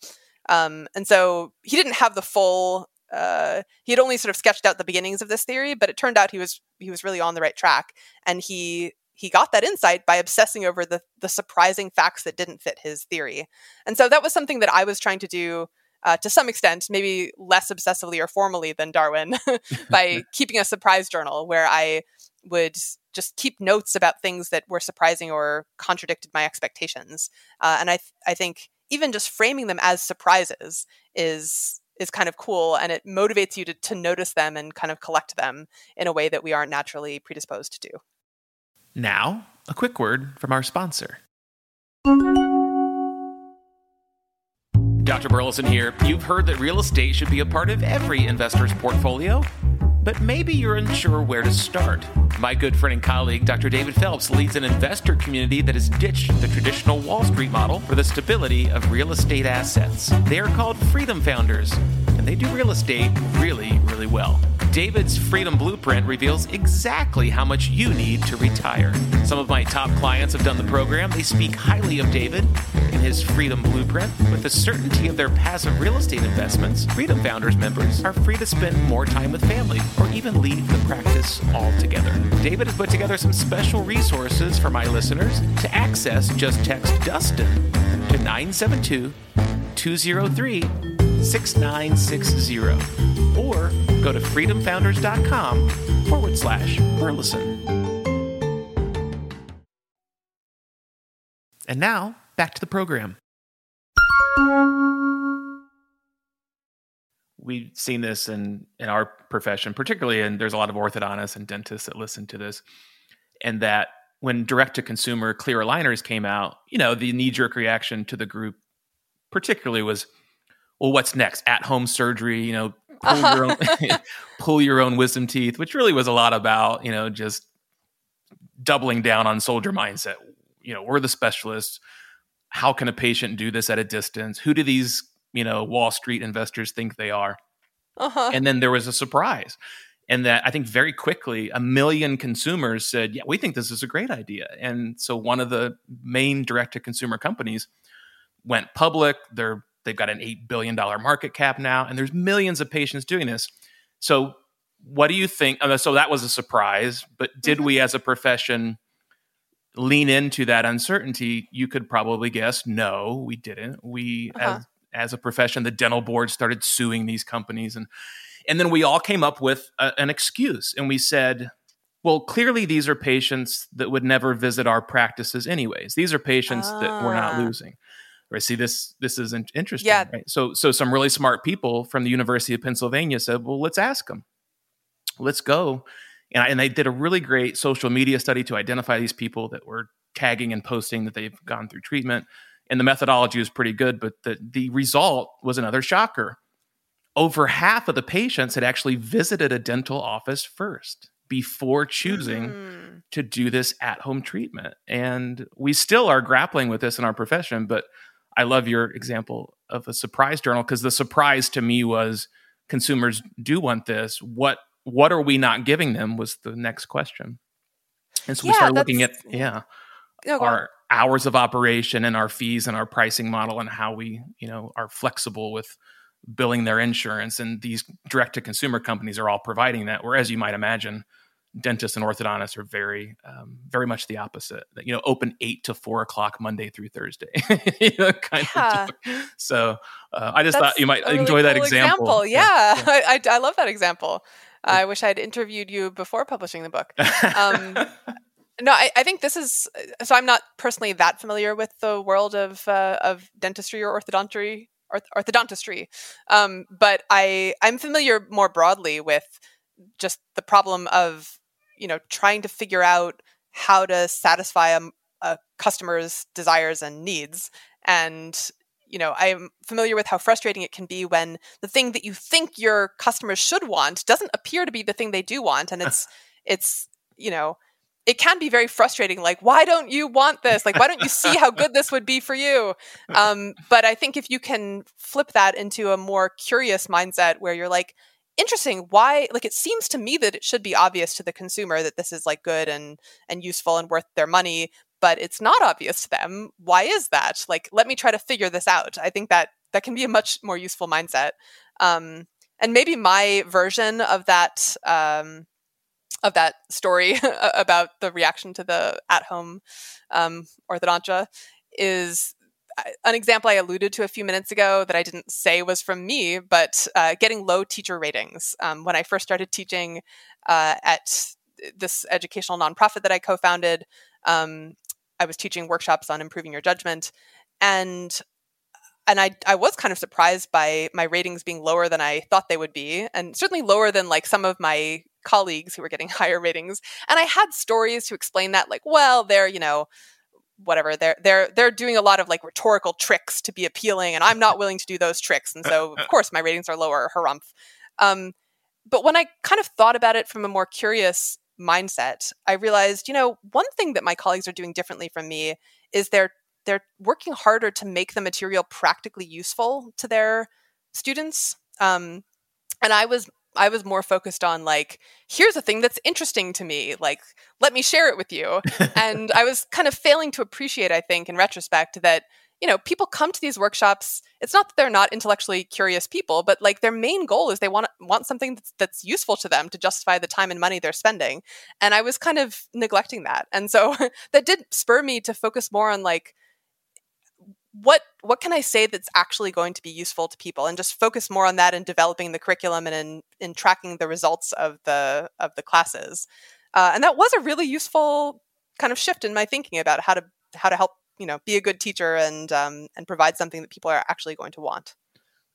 Um, and so, he didn't have the full uh, he had only sort of sketched out the beginnings of this theory, but it turned out he was he was really on the right track, and he he got that insight by obsessing over the the surprising facts that didn't fit his theory, and so that was something that I was trying to do. Uh, to some extent, maybe less obsessively or formally than Darwin, (laughs) by (laughs) keeping a surprise journal where I would just keep notes about things that were surprising or contradicted my expectations. Uh, and I, th- I think even just framing them as surprises is is kind of cool and it motivates you to, to notice them and kind of collect them in a way that we aren't naturally predisposed to do. Now, a quick word from our sponsor. Dr. Burleson here. You've heard that real estate should be a part of every investor's portfolio, but maybe you're unsure where to start. My good friend and colleague, Dr. David Phelps, leads an investor community that has ditched the traditional Wall Street model for the stability of real estate assets. They are called Freedom Founders, and they do real estate really, really well. David's Freedom Blueprint reveals exactly how much you need to retire. Some of my top clients have done the program. They speak highly of David and his Freedom Blueprint. With the certainty of their passive real estate investments, Freedom Founders members are free to spend more time with family or even leave the practice altogether. David has put together some special resources for my listeners. To access, just text Dustin to 972 203 6960 or go to freedomfounders.com forward slash Burleson. And now, back to the program. We've seen this in, in our profession, particularly, and there's a lot of orthodontists and dentists that listen to this, and that when direct to consumer clear aligners came out, you know, the knee jerk reaction to the group, particularly, was well, what's next? At home surgery, you know, pull, uh-huh. your own, (laughs) pull your own wisdom teeth, which really was a lot about, you know, just doubling down on soldier mindset. You know, we're the specialists. How can a patient do this at a distance? Who do these, you know, Wall Street investors think they are? Uh-huh. And then there was a surprise. And that I think very quickly a million consumers said, Yeah, we think this is a great idea. And so one of the main direct to consumer companies went public. They're They've got an $8 billion market cap now, and there's millions of patients doing this. So, what do you think? Uh, so, that was a surprise, but did mm-hmm. we as a profession lean into that uncertainty? You could probably guess no, we didn't. We, uh-huh. as, as a profession, the dental board started suing these companies. And, and then we all came up with a, an excuse and we said, well, clearly these are patients that would never visit our practices anyways. These are patients that we're not ah. losing. Right. See, this this is interesting. Yeah. Right? So so some really smart people from the University of Pennsylvania said, well, let's ask them. Let's go. And, I, and they did a really great social media study to identify these people that were tagging and posting that they've gone through treatment. And the methodology was pretty good, but the, the result was another shocker. Over half of the patients had actually visited a dental office first before choosing mm. to do this at home treatment. And we still are grappling with this in our profession, but I love your example of a surprise journal because the surprise to me was consumers do want this. What what are we not giving them was the next question. And so yeah, we started looking at yeah oh, our hours of operation and our fees and our pricing model and how we you know are flexible with billing their insurance and these direct to consumer companies are all providing that whereas you might imagine dentists and orthodontists are very, um, very much the opposite. You know, open eight to four o'clock Monday through Thursday. (laughs) you know, kind yeah. of. So uh, I just That's thought you might enjoy really that cool example. example. Yeah, yeah. (laughs) I, I, I, love that example. I wish I'd interviewed you before publishing the book. (laughs) Um, no, I, I, think this is so. I'm not personally that familiar with the world of uh, of dentistry or orthodontry, orth- orthodontistry, um, but I I'm familiar more broadly with just the problem of you know trying to figure out how to satisfy a, a customer's desires and needs and you know i'm familiar with how frustrating it can be when the thing that you think your customers should want doesn't appear to be the thing they do want and (laughs) it's it's you know it can be very frustrating like why don't you want this? Like why don't you see how good this would be for you? Um, but i think if you can flip that into a more curious mindset where you're like interesting why like it seems to me that it should be obvious to the consumer that this is like good and and useful and worth their money but it's not obvious to them. Why is that? Like let me try to figure this out. I think that that can be a much more useful mindset. Um and maybe my version of that um of that story (laughs) about the reaction to the at home um, orthodontia is an example I alluded to a few minutes ago that I didn't say was from me, but uh, getting low teacher ratings. Um, when I first started teaching uh, at this educational nonprofit that I co founded, um, I was teaching workshops on improving your judgment. And and I, I was kind of surprised by my ratings being lower than I thought they would be, and certainly lower than like some of my colleagues who were getting (laughs) higher ratings. And I had stories to explain that, like, well, they're, you know, whatever they're they're they're doing a lot of like rhetorical tricks to be appealing and i'm not willing to do those tricks and so of (laughs) course my ratings are lower harumph um, but when i kind of thought about it from a more curious mindset i realized you know one thing that my colleagues are doing differently from me is they're they're working harder to make the material practically useful to their students um, and i was I was more focused on like, here's a thing that's interesting to me. Like, let me share it with you. and I was kind of failing to appreciate, I think, in retrospect, that you know people come to these workshops. It's not that they're not intellectually curious people, but like their main goal is they want want something that's, that's useful to them to justify the time and money they're spending. And I was kind of neglecting that, and so (laughs) that did spur me to focus more on like what what can I say that's actually going to be useful to people, and just focus more on that in developing the curriculum and in in tracking the results of the of the classes. Uh, and that was a really useful kind of shift in my thinking about how to how to help you know be a good teacher and um, and provide something that people are actually going to want.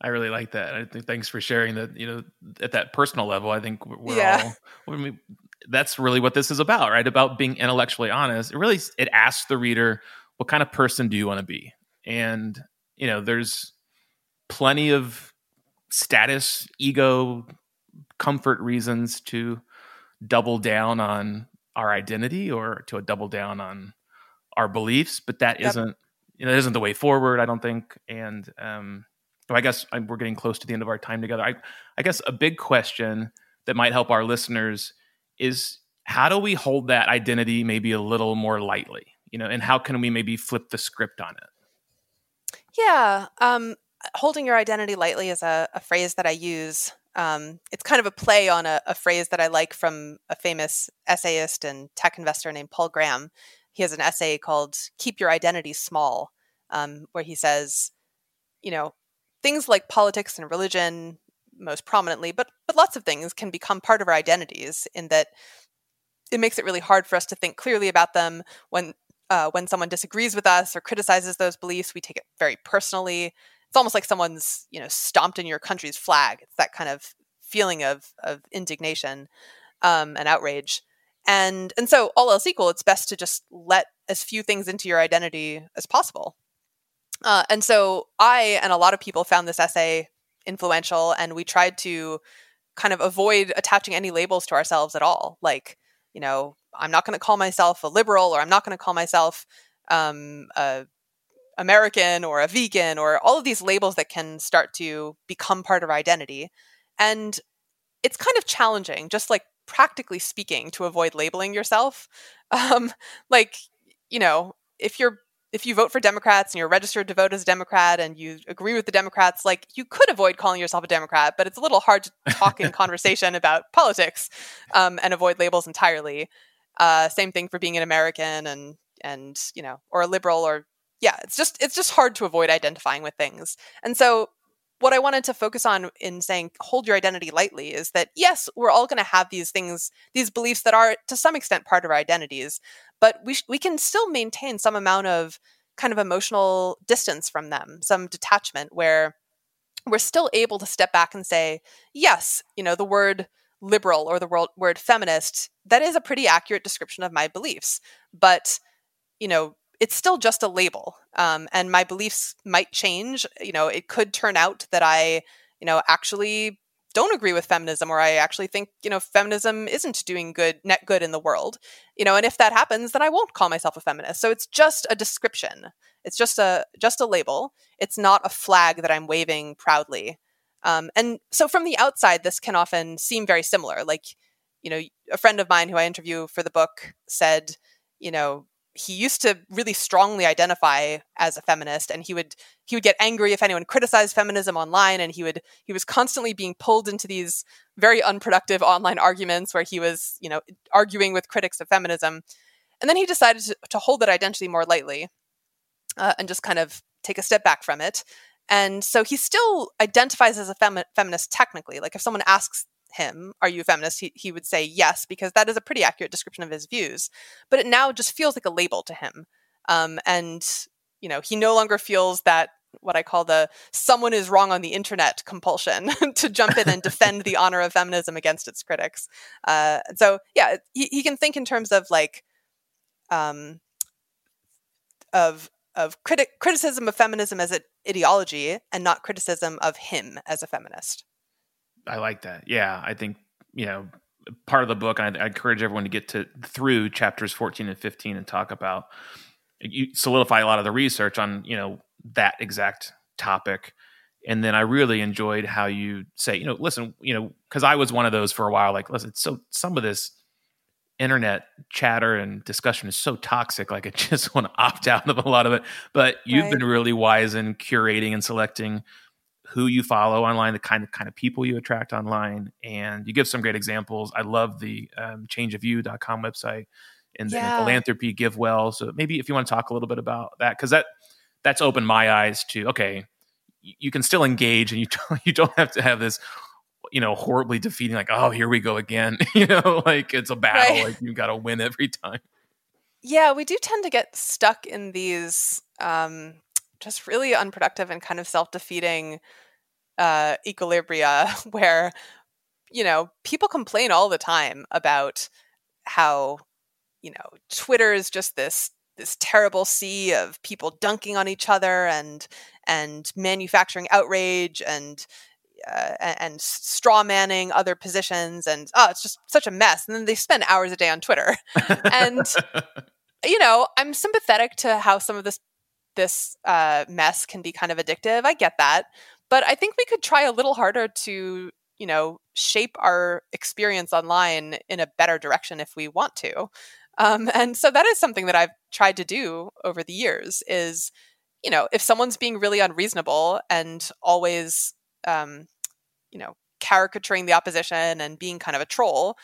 I really like that. I think thanks for sharing that. You know, at that personal level, I think we're yeah. all. I mean, that's really what this is about, right? About being intellectually honest. It really it asks the reader, what kind of person do you want to be? And you know there's plenty of status ego comfort reasons to double down on our identity or to double down on our beliefs but that yep. not you know that isn't the way forward i don't think. And um i guess I'm, we're getting close to the end of our time together. I i guess a big question that might help our listeners is how do we hold that identity maybe a little more lightly you know and how can we maybe flip the script on it yeah. Um, holding your identity lightly is a, a phrase that I use. Um, it's kind of a play on a, a, phrase that I like from a famous essayist and tech investor named Paul Graham. He has an essay called Keep Your Identity Small, um, where he says, you know, things like politics and religion, most prominently, but, but lots of things can become part of our identities in that it makes it really hard for us to think clearly about them when uh, when someone disagrees with us or criticizes those beliefs, we take it very personally. It's almost like someone's, you know, stomped in your country's flag. It's that kind of feeling of of indignation um, and outrage. And and so, all else equal, it's best to just let as few things into your identity as possible. Uh, and so, I and a lot of people found this essay influential, and we tried to kind of avoid attaching any labels to ourselves at all, like you know I'm not going to call myself a liberal or I'm not going to call myself um, a American or a vegan or all of these labels that can start to become part of our identity. And it's kind of challenging, just like practically speaking, to avoid labeling yourself. (laughs) Um, like, you know, if you're if you vote for Democrats and you're registered to vote as a Democrat and you agree with the Democrats, like you could avoid calling yourself a Democrat, but it's a little hard to talk in (laughs) conversation about politics um, and avoid labels entirely. Uh, same thing for being an American and and you know or a liberal or yeah, it's just it's just hard to avoid identifying with things. And so what I wanted to focus on in saying hold your identity lightly is that yes, we're all going to have these things, these beliefs that are to some extent part of our identities, but we sh- we can still maintain some amount of kind of emotional distance from them, some detachment where we're still able to step back and say, yes, you know, the word liberal or the word, word feminist, that is a pretty accurate description of my beliefs. But, you know, it's still just a label. Um, and my beliefs might change. You know, it could turn out that I, you know, actually don't agree with feminism or I actually think, you know, feminism isn't doing good net good in the world. You know, and if that happens, then I won't call myself a feminist. So it's just a description. It's just a just a label. It's not a flag that I'm waving proudly. Um, and so from the outside, this can often seem very similar. Like, you know, a friend of mine who I interview for the book said, you know, he used to really strongly identify as a feminist and he would he would get angry if anyone criticized feminism online and he would he was constantly being pulled into these very unproductive online arguments where he was you know arguing with critics of feminism and then he decided to, to hold that identity more lightly uh, and just kind of take a step back from it and so he still identifies as a femi- feminist technically. Like if someone asks him, Are you a feminist? He, he would say yes, because that is a pretty accurate description of his views. But it now just feels like a label to him. Um, and, you know, he no longer feels that what I call the someone is wrong on the internet compulsion (laughs) to jump in and defend the honor of feminism against its critics. Uh, so yeah, he, he, can think in terms of like um, of of criti- criticism of feminism as an ideology and not criticism of him as a feminist. I like that. Yeah, I think you know part of the book. I, I encourage everyone to get to through chapters fourteen and fifteen and talk about you solidify a lot of the research on you know that exact topic and then i really enjoyed how you say you know listen you know because i was one of those for a while like listen so some of this internet chatter and discussion is so toxic like i (laughs) just want to opt out of a lot of it but you've right. been really wise in curating and selecting who you follow online the kind of kind of people you attract online and you give some great examples i love the um, changeofview.com website and yeah. philanthropy GiveWell so maybe if you want to talk a little bit about that because that that's opened my eyes to okay you can still engage and you (laughs) don't, you don't have to have this you know horribly defeating like oh here we go again (laughs) you know like it's a battle right. like you got to win every time yeah we do tend to get stuck in these um just really unproductive and kind of self-defeating uh equilibria (laughs) where you know people complain all the time about how you know, Twitter is just this this terrible sea of people dunking on each other and and manufacturing outrage and uh, and straw manning other positions and oh it's just such a mess and then they spend hours a day on twitter. (laughs) And (laughs) you know i'm sympathetic to how some of this this uh, mess can be kind of addictive i get that but i think we could try a little harder to you know shape our experience online in a better direction if we want to. Um, and so that is something that I've tried to do over the years is, you know, if someone's being really unreasonable and always, um, you know, caricaturing the opposition and being kind of a troll,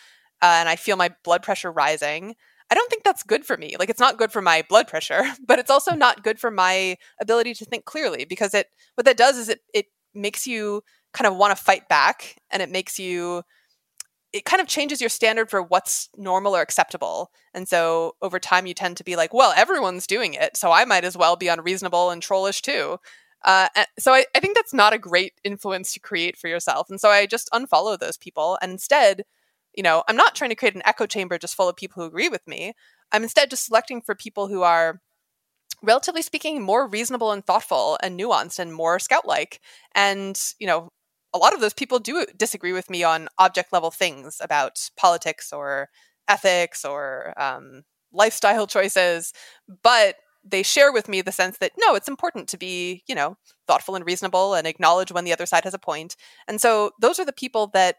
uh, and I feel my blood pressure rising, I don't think that's good for me. Like it's not good for my blood pressure, (laughs) but it's also not good for my ability to think clearly because it what that does is it it makes you kind of want to fight back and it makes you it kind of changes your standard for what's normal or acceptable. And so over time, you tend to be like, well, everyone's doing it, so I might as well be unreasonable and trollish too. Uh, so I, I think that's not a great influence to create for yourself. And so I just unfollow those people. And instead, you know, I'm not trying to create an echo chamber just full of people who agree with me. I'm instead just selecting for people who are relatively speaking more reasonable and thoughtful and nuanced and more scout like and you know a lot of those people do disagree with me on object level things about politics or ethics or um, lifestyle (laughs) choices, but they share with me the sense that no, it's important to be, you know, thoughtful and reasonable and acknowledge when the other side has a point. And so those are the people that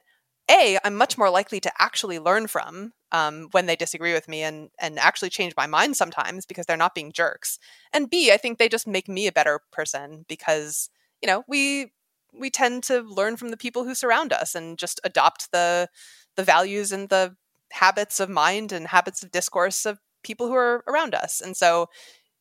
a I'm much more likely to actually learn from um, when they disagree with me and and actually change my mind sometimes because they're not being jerks. And B I think they just make me a better person because you know we we tend to learn from the people who surround us and just adopt the the values and the habits of mind and habits of discourse of people who are around us. And so,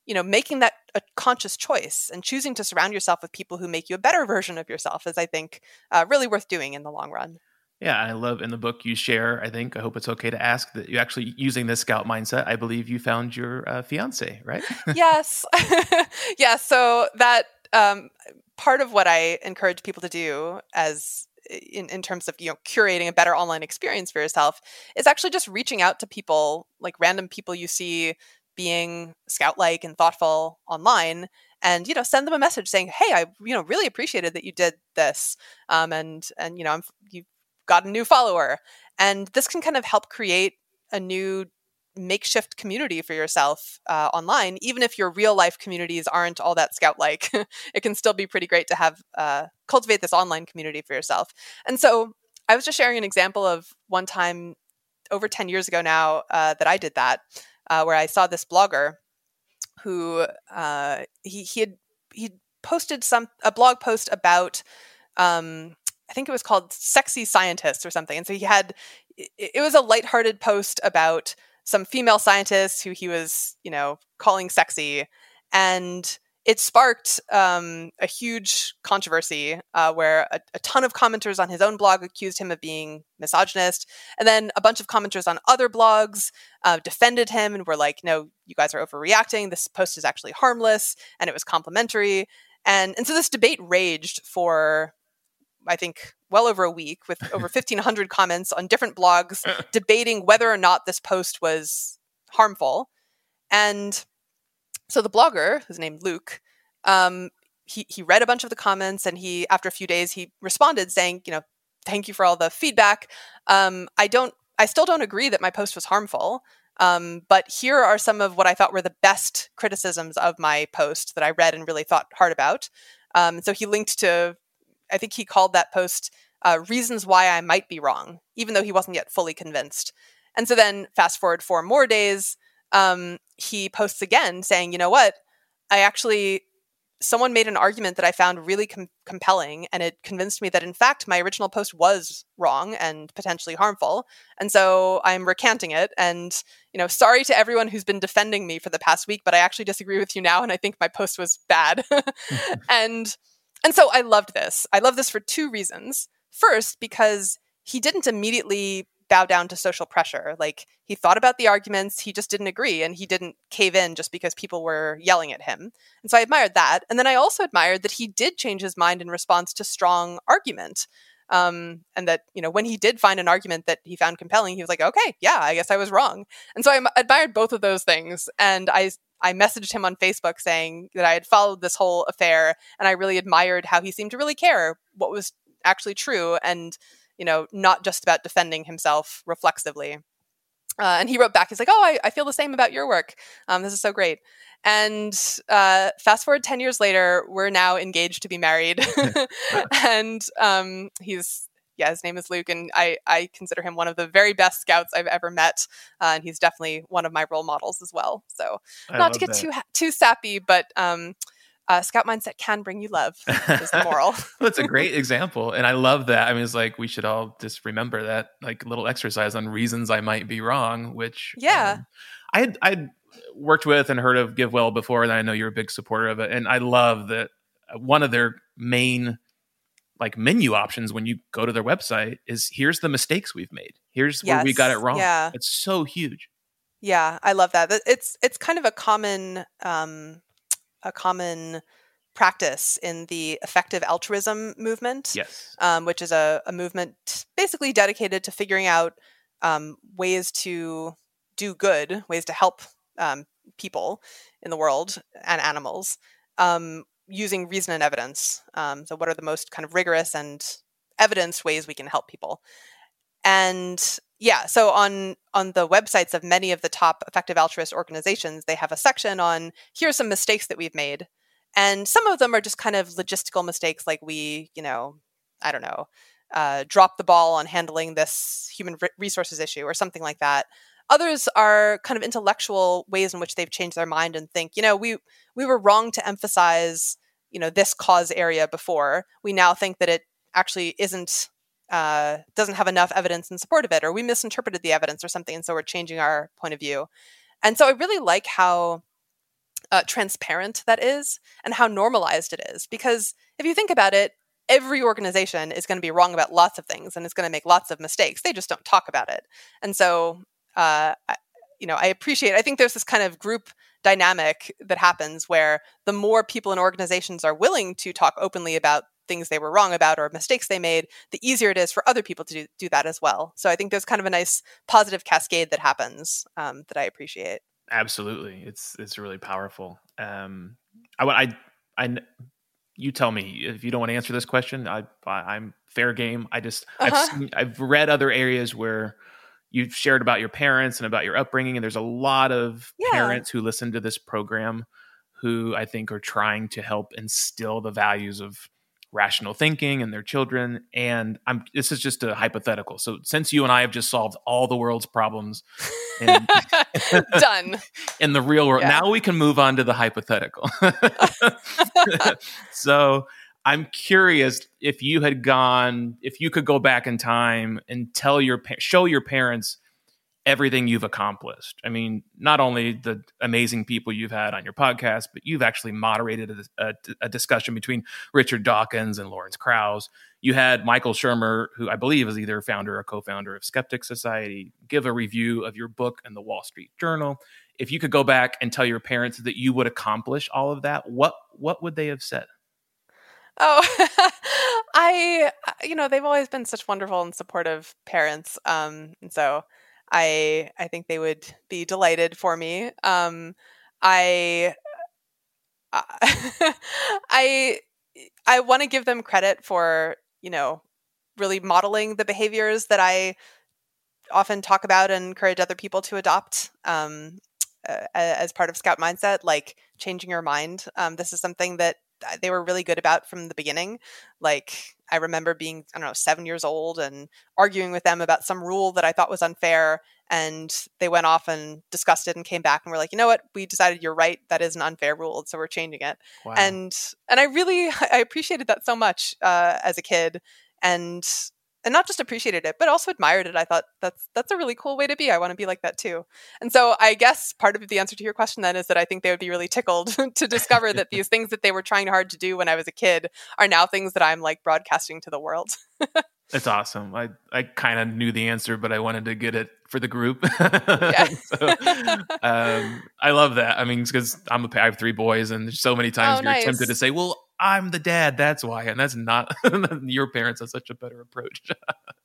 you know, making that a conscious choice and choosing to surround yourself with people who make you a better version of yourself is, I think, uh, really worth doing in the long run. Yeah, I love in the book you share. I think I hope it's okay to ask that you actually using this scout mindset. I believe you found your uh, fiance, right? (laughs) yes, (laughs) yeah. So that um, part of what I encourage people to do as in, in terms of you know curating a better online experience for yourself is actually just reaching out to people like random people you see being scout like and thoughtful online and you know send them a message saying hey i you know really appreciated that you did this um, and and you know I'm, you've got a new follower and this can kind of help create a new makeshift community for yourself uh, online, even if your real life communities aren't all that scout like. (laughs) it can still be pretty great to have uh, cultivate this online community for yourself. And so I was just sharing an example of one time over 10 years ago now uh, that I did that, uh, where I saw this blogger who uh, he, he had he posted some a blog post about um, I think it was called "Sexy Scientists" or something, and so he had it was a lighthearted post about some female scientists who he was, you know, calling sexy, and it sparked um, a huge controversy uh, where a, a, ton of commenters on his own blog accused him of being misogynist, and then a bunch of commenters on other blogs uh, defended him and were like, "No, you guys are overreacting. This post is actually harmless, and it was complimentary." And and so this debate raged for I think well over a week with over (laughs) 1500 comments on different blogs (laughs) debating whether or not this post was harmful. And so the blogger, who's named Luke, um, he, he read a bunch of the comments and he, after a few days, he responded saying, you know, thank you for all the feedback. Um, I don't, I still don't agree that my post was harmful. Um, but here are some of what I thought were the best criticisms of my post that I read and really thought hard about. Um, so he linked to, I think he called that post uh, reasons why I might be wrong, even though he wasn't yet fully convinced. And so then, fast forward four more days, um, he posts again saying, you know what? I actually, someone made an argument that I found really com- compelling, and it convinced me that, in fact, my original post was wrong and potentially harmful. And so I'm recanting it. And, you know, sorry to everyone who's been defending me for the past week, but I actually disagree with you now, and I think my post was bad. (laughs) (laughs) and, and so I loved this. I love this for two reasons. First, because he didn't immediately bow down to social pressure. Like he thought about the arguments, he just didn't agree and he didn't cave in just because people were yelling at him. And so I admired that. And then I also admired that he did change his mind in response to strong argument. Um, and that you know when he did find an argument that he found compelling, he was like, "Okay, yeah, I guess I was wrong." And so I admired both of those things, and I I messaged him on Facebook saying that I had followed this whole affair, and I really admired how he seemed to really care what was actually true, and you know, not just about defending himself reflexively. Uh, and he wrote back, he's like, Oh, I, I feel the same about your work. Um, this is so great. And uh, fast forward 10 years later, we're now engaged to be married. (laughs) (laughs) and um, he's, yeah, his name is Luke, and I, I consider him one of the very best scouts I've ever met. Uh, and he's definitely one of my role models as well. So, not to get that. too too sappy, but um, uh, scout mindset can bring you love is the moral. (laughs) That's a great example and i love that. I mean it's like we should all just remember that like little exercise on reasons i might be wrong which yeah. um, i had i worked with and heard of givewell before and i know you're a big supporter of it and i love that one of their main like menu options when you go to their website is here's the mistakes we've made. Here's yes. where we got it wrong. Yeah. It's so huge. Yeah i love that it's it's kind of a common um a common practice in the effective altruism movement, yes, um, which is a, a, movement basically dedicated to figuring out um, ways to do good, ways to help um, people in the world and animals um, using reason and evidence. Um, so, what are the most kind of rigorous and evidence ways we can help people? And yeah, so on on the websites of many of the top effective altruist organizations, they have a section on here's some mistakes that we've made. And some of them are just kind of logistical mistakes like we, you know, I don't know, uh, drop the ball on handling this human resources issue or something like that. Others are kind of intellectual ways in which they've changed their mind and think, you know, we we were wrong to emphasize, you know, this cause area before. We now think that it actually isn't uh, doesn't have enough evidence in support of it, or we misinterpreted the evidence or something, and so we're changing our point of view. And so I really like how uh, transparent that is and how normalized it is. Because if you think about it, every organization is going to be wrong about lots of things and is going to make lots of mistakes. They just don't talk about it. And so, uh, I, you know, I appreciate, I think there's this kind of group dynamic that happens where the more people and organizations are willing to talk openly about things they were wrong about or mistakes they made, the easier it is for other people to do, do that as well. So I think there's kind of a nice positive cascade that happens um, that I appreciate. Absolutely, it's it's really powerful. Um, I, I, I, you tell me if you don't want to answer this question. I, I am fair game. I just uh-huh. I've seen, I've read other areas where you've shared about your parents and about your upbringing, and there's a lot of yeah. parents who listen to this program who I think are trying to help instill the values of rational thinking and their children. And I'm this is just a hypothetical. So since you and I have just solved all the world's problems, in, (laughs) done (laughs) in the real world, yeah. now we can move on to the hypothetical. (laughs) so I'm curious if you had gone, if you could go back in time and tell your show your parents everything you've accomplished. I mean, not only the amazing people you've had on your podcast, but you've actually moderated a, a, a discussion between Richard Dawkins and Lawrence Krauss. You had Michael Shermer, who I believe is either founder or co-founder of Skeptic Society, give a review of your book in the Wall Street Journal. If you could go back and tell your parents that you would accomplish all of that, what what would they have said? Oh, (laughs) I, you know, they've always been such wonderful and supportive parents. Um, and so I, I think they would be delighted for me. Um, I, (laughs) I, I want to give them credit for, you know, really modeling the behaviors that I often talk about and encourage other people to adopt um, uh, as part of Scout mindset, like changing your mind. Um, this is something that uh, they were really good about from the beginning. Like I remember being, I don't know, seven years old and arguing with them about some rule that I thought was unfair. And they went off and discussed it and came back and were like, you know what? We decided you're right. That is an unfair rule, so we're changing it. Wow. And and I really (laughs) I appreciated that so much uh, as a kid. And and not just appreciated it, but also admired it. I thought that's that's a really cool way to be. I want to be like that too. And so I guess part of the answer to your question then is that I think they would be really tickled (laughs) to discover that these things that they were trying hard to do when I was a kid are now things that I'm like broadcasting to the world. (laughs) It's awesome. I, I kind of knew the answer, but I wanted to get it for the group. (laughs) so, um, I love that. I mean, because I'm a, I have three boys, and so many times oh, you're nice. tempted to say, "Well, I'm the dad. That's why," and that's not (laughs) your parents have such a better approach.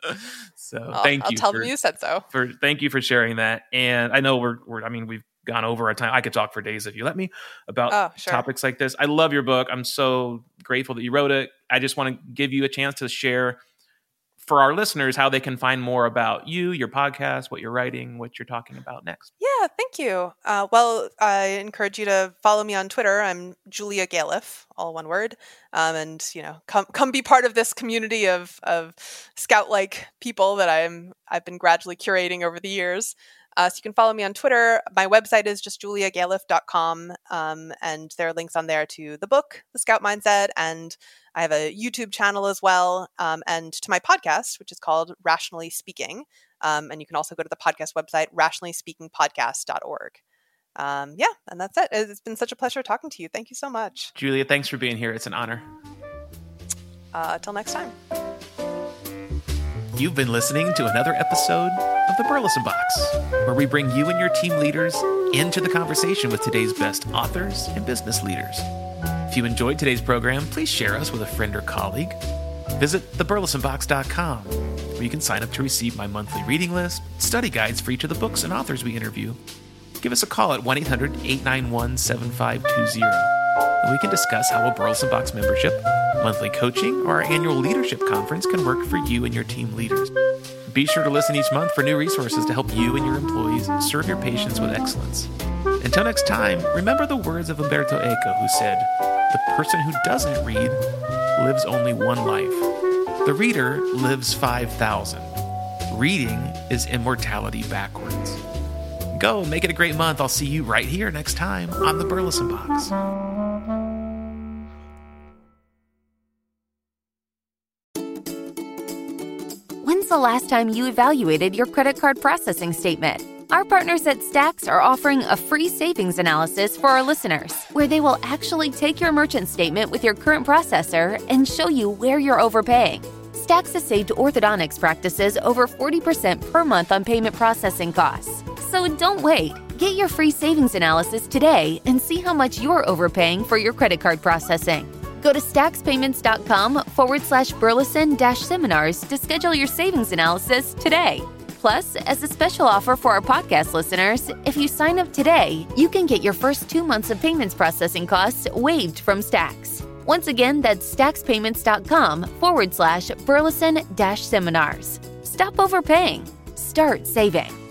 (laughs) so I'll, thank I'll you. Tell for, them you said so. For thank you for sharing that. And I know we're, we're I mean, we've gone over our time. I could talk for days if you let me about oh, sure. topics like this. I love your book. I'm so grateful that you wrote it. I just want to give you a chance to share for our listeners how they can find more about you, your podcast, what you're writing, what you're talking about next. Yeah, thank you. Uh, well, I encourage you to follow me on Twitter. I'm Julia Galef, all one word, um, and you know, come come be part of this community of of scout like people that I'm I've been gradually curating over the years. Uh, so you can follow me on Twitter. My website is just juliagalef.com, um, and there are links on there to the book, The Scout Mindset, and I have a YouTube channel as well, um, and to my podcast, which is called Rationally Speaking. Um, and you can also go to the podcast website, rationallyspeakingpodcast.org. Um, yeah, and that's it. It's been such a pleasure talking to you. Thank you so much. Julia, thanks for being here. It's an honor. Uh, until next time. You've been listening to another episode of the Burleson Box, where we bring you and your team leaders into the conversation with today's best authors and business leaders. If you enjoyed today's program, please share us with a friend or colleague. Visit theburlesonbox.com, where you can sign up to receive my monthly reading list, study guides for each of the books and authors we interview. Give us a call at 1 800 891 7520, and we can discuss how a Burleson Box membership monthly coaching, or our annual leadership conference can work for you and your team leaders. Be sure to listen each month for new resources to help you and your employees serve your patients with excellence. Until next time, remember the words of Umberto Eco, who said, The person who doesn't read lives only one life. The reader lives 5,000. Reading is immortality backwards. Go, make it a great month. I'll see you right here next time on the Burleson Box. The last time you evaluated your credit card processing statement? Our partners at Stax are offering a free savings analysis for our listeners, where they will actually take your merchant statement with your current processor and show you where you're overpaying. Stax has saved orthodontics practices over 40% per month on payment processing costs. So don't wait. Get your free savings analysis today and see how much you're overpaying for your credit card processing. Go to staxpayments.com forward slash burleson dash seminars to schedule your savings analysis today. Plus, as a special offer for our podcast listeners, if you sign up today, you can get your first two months of payments processing costs waived from Stax. Once again, that's staxpayments.com forward slash burleson dash seminars. Stop overpaying. Start saving.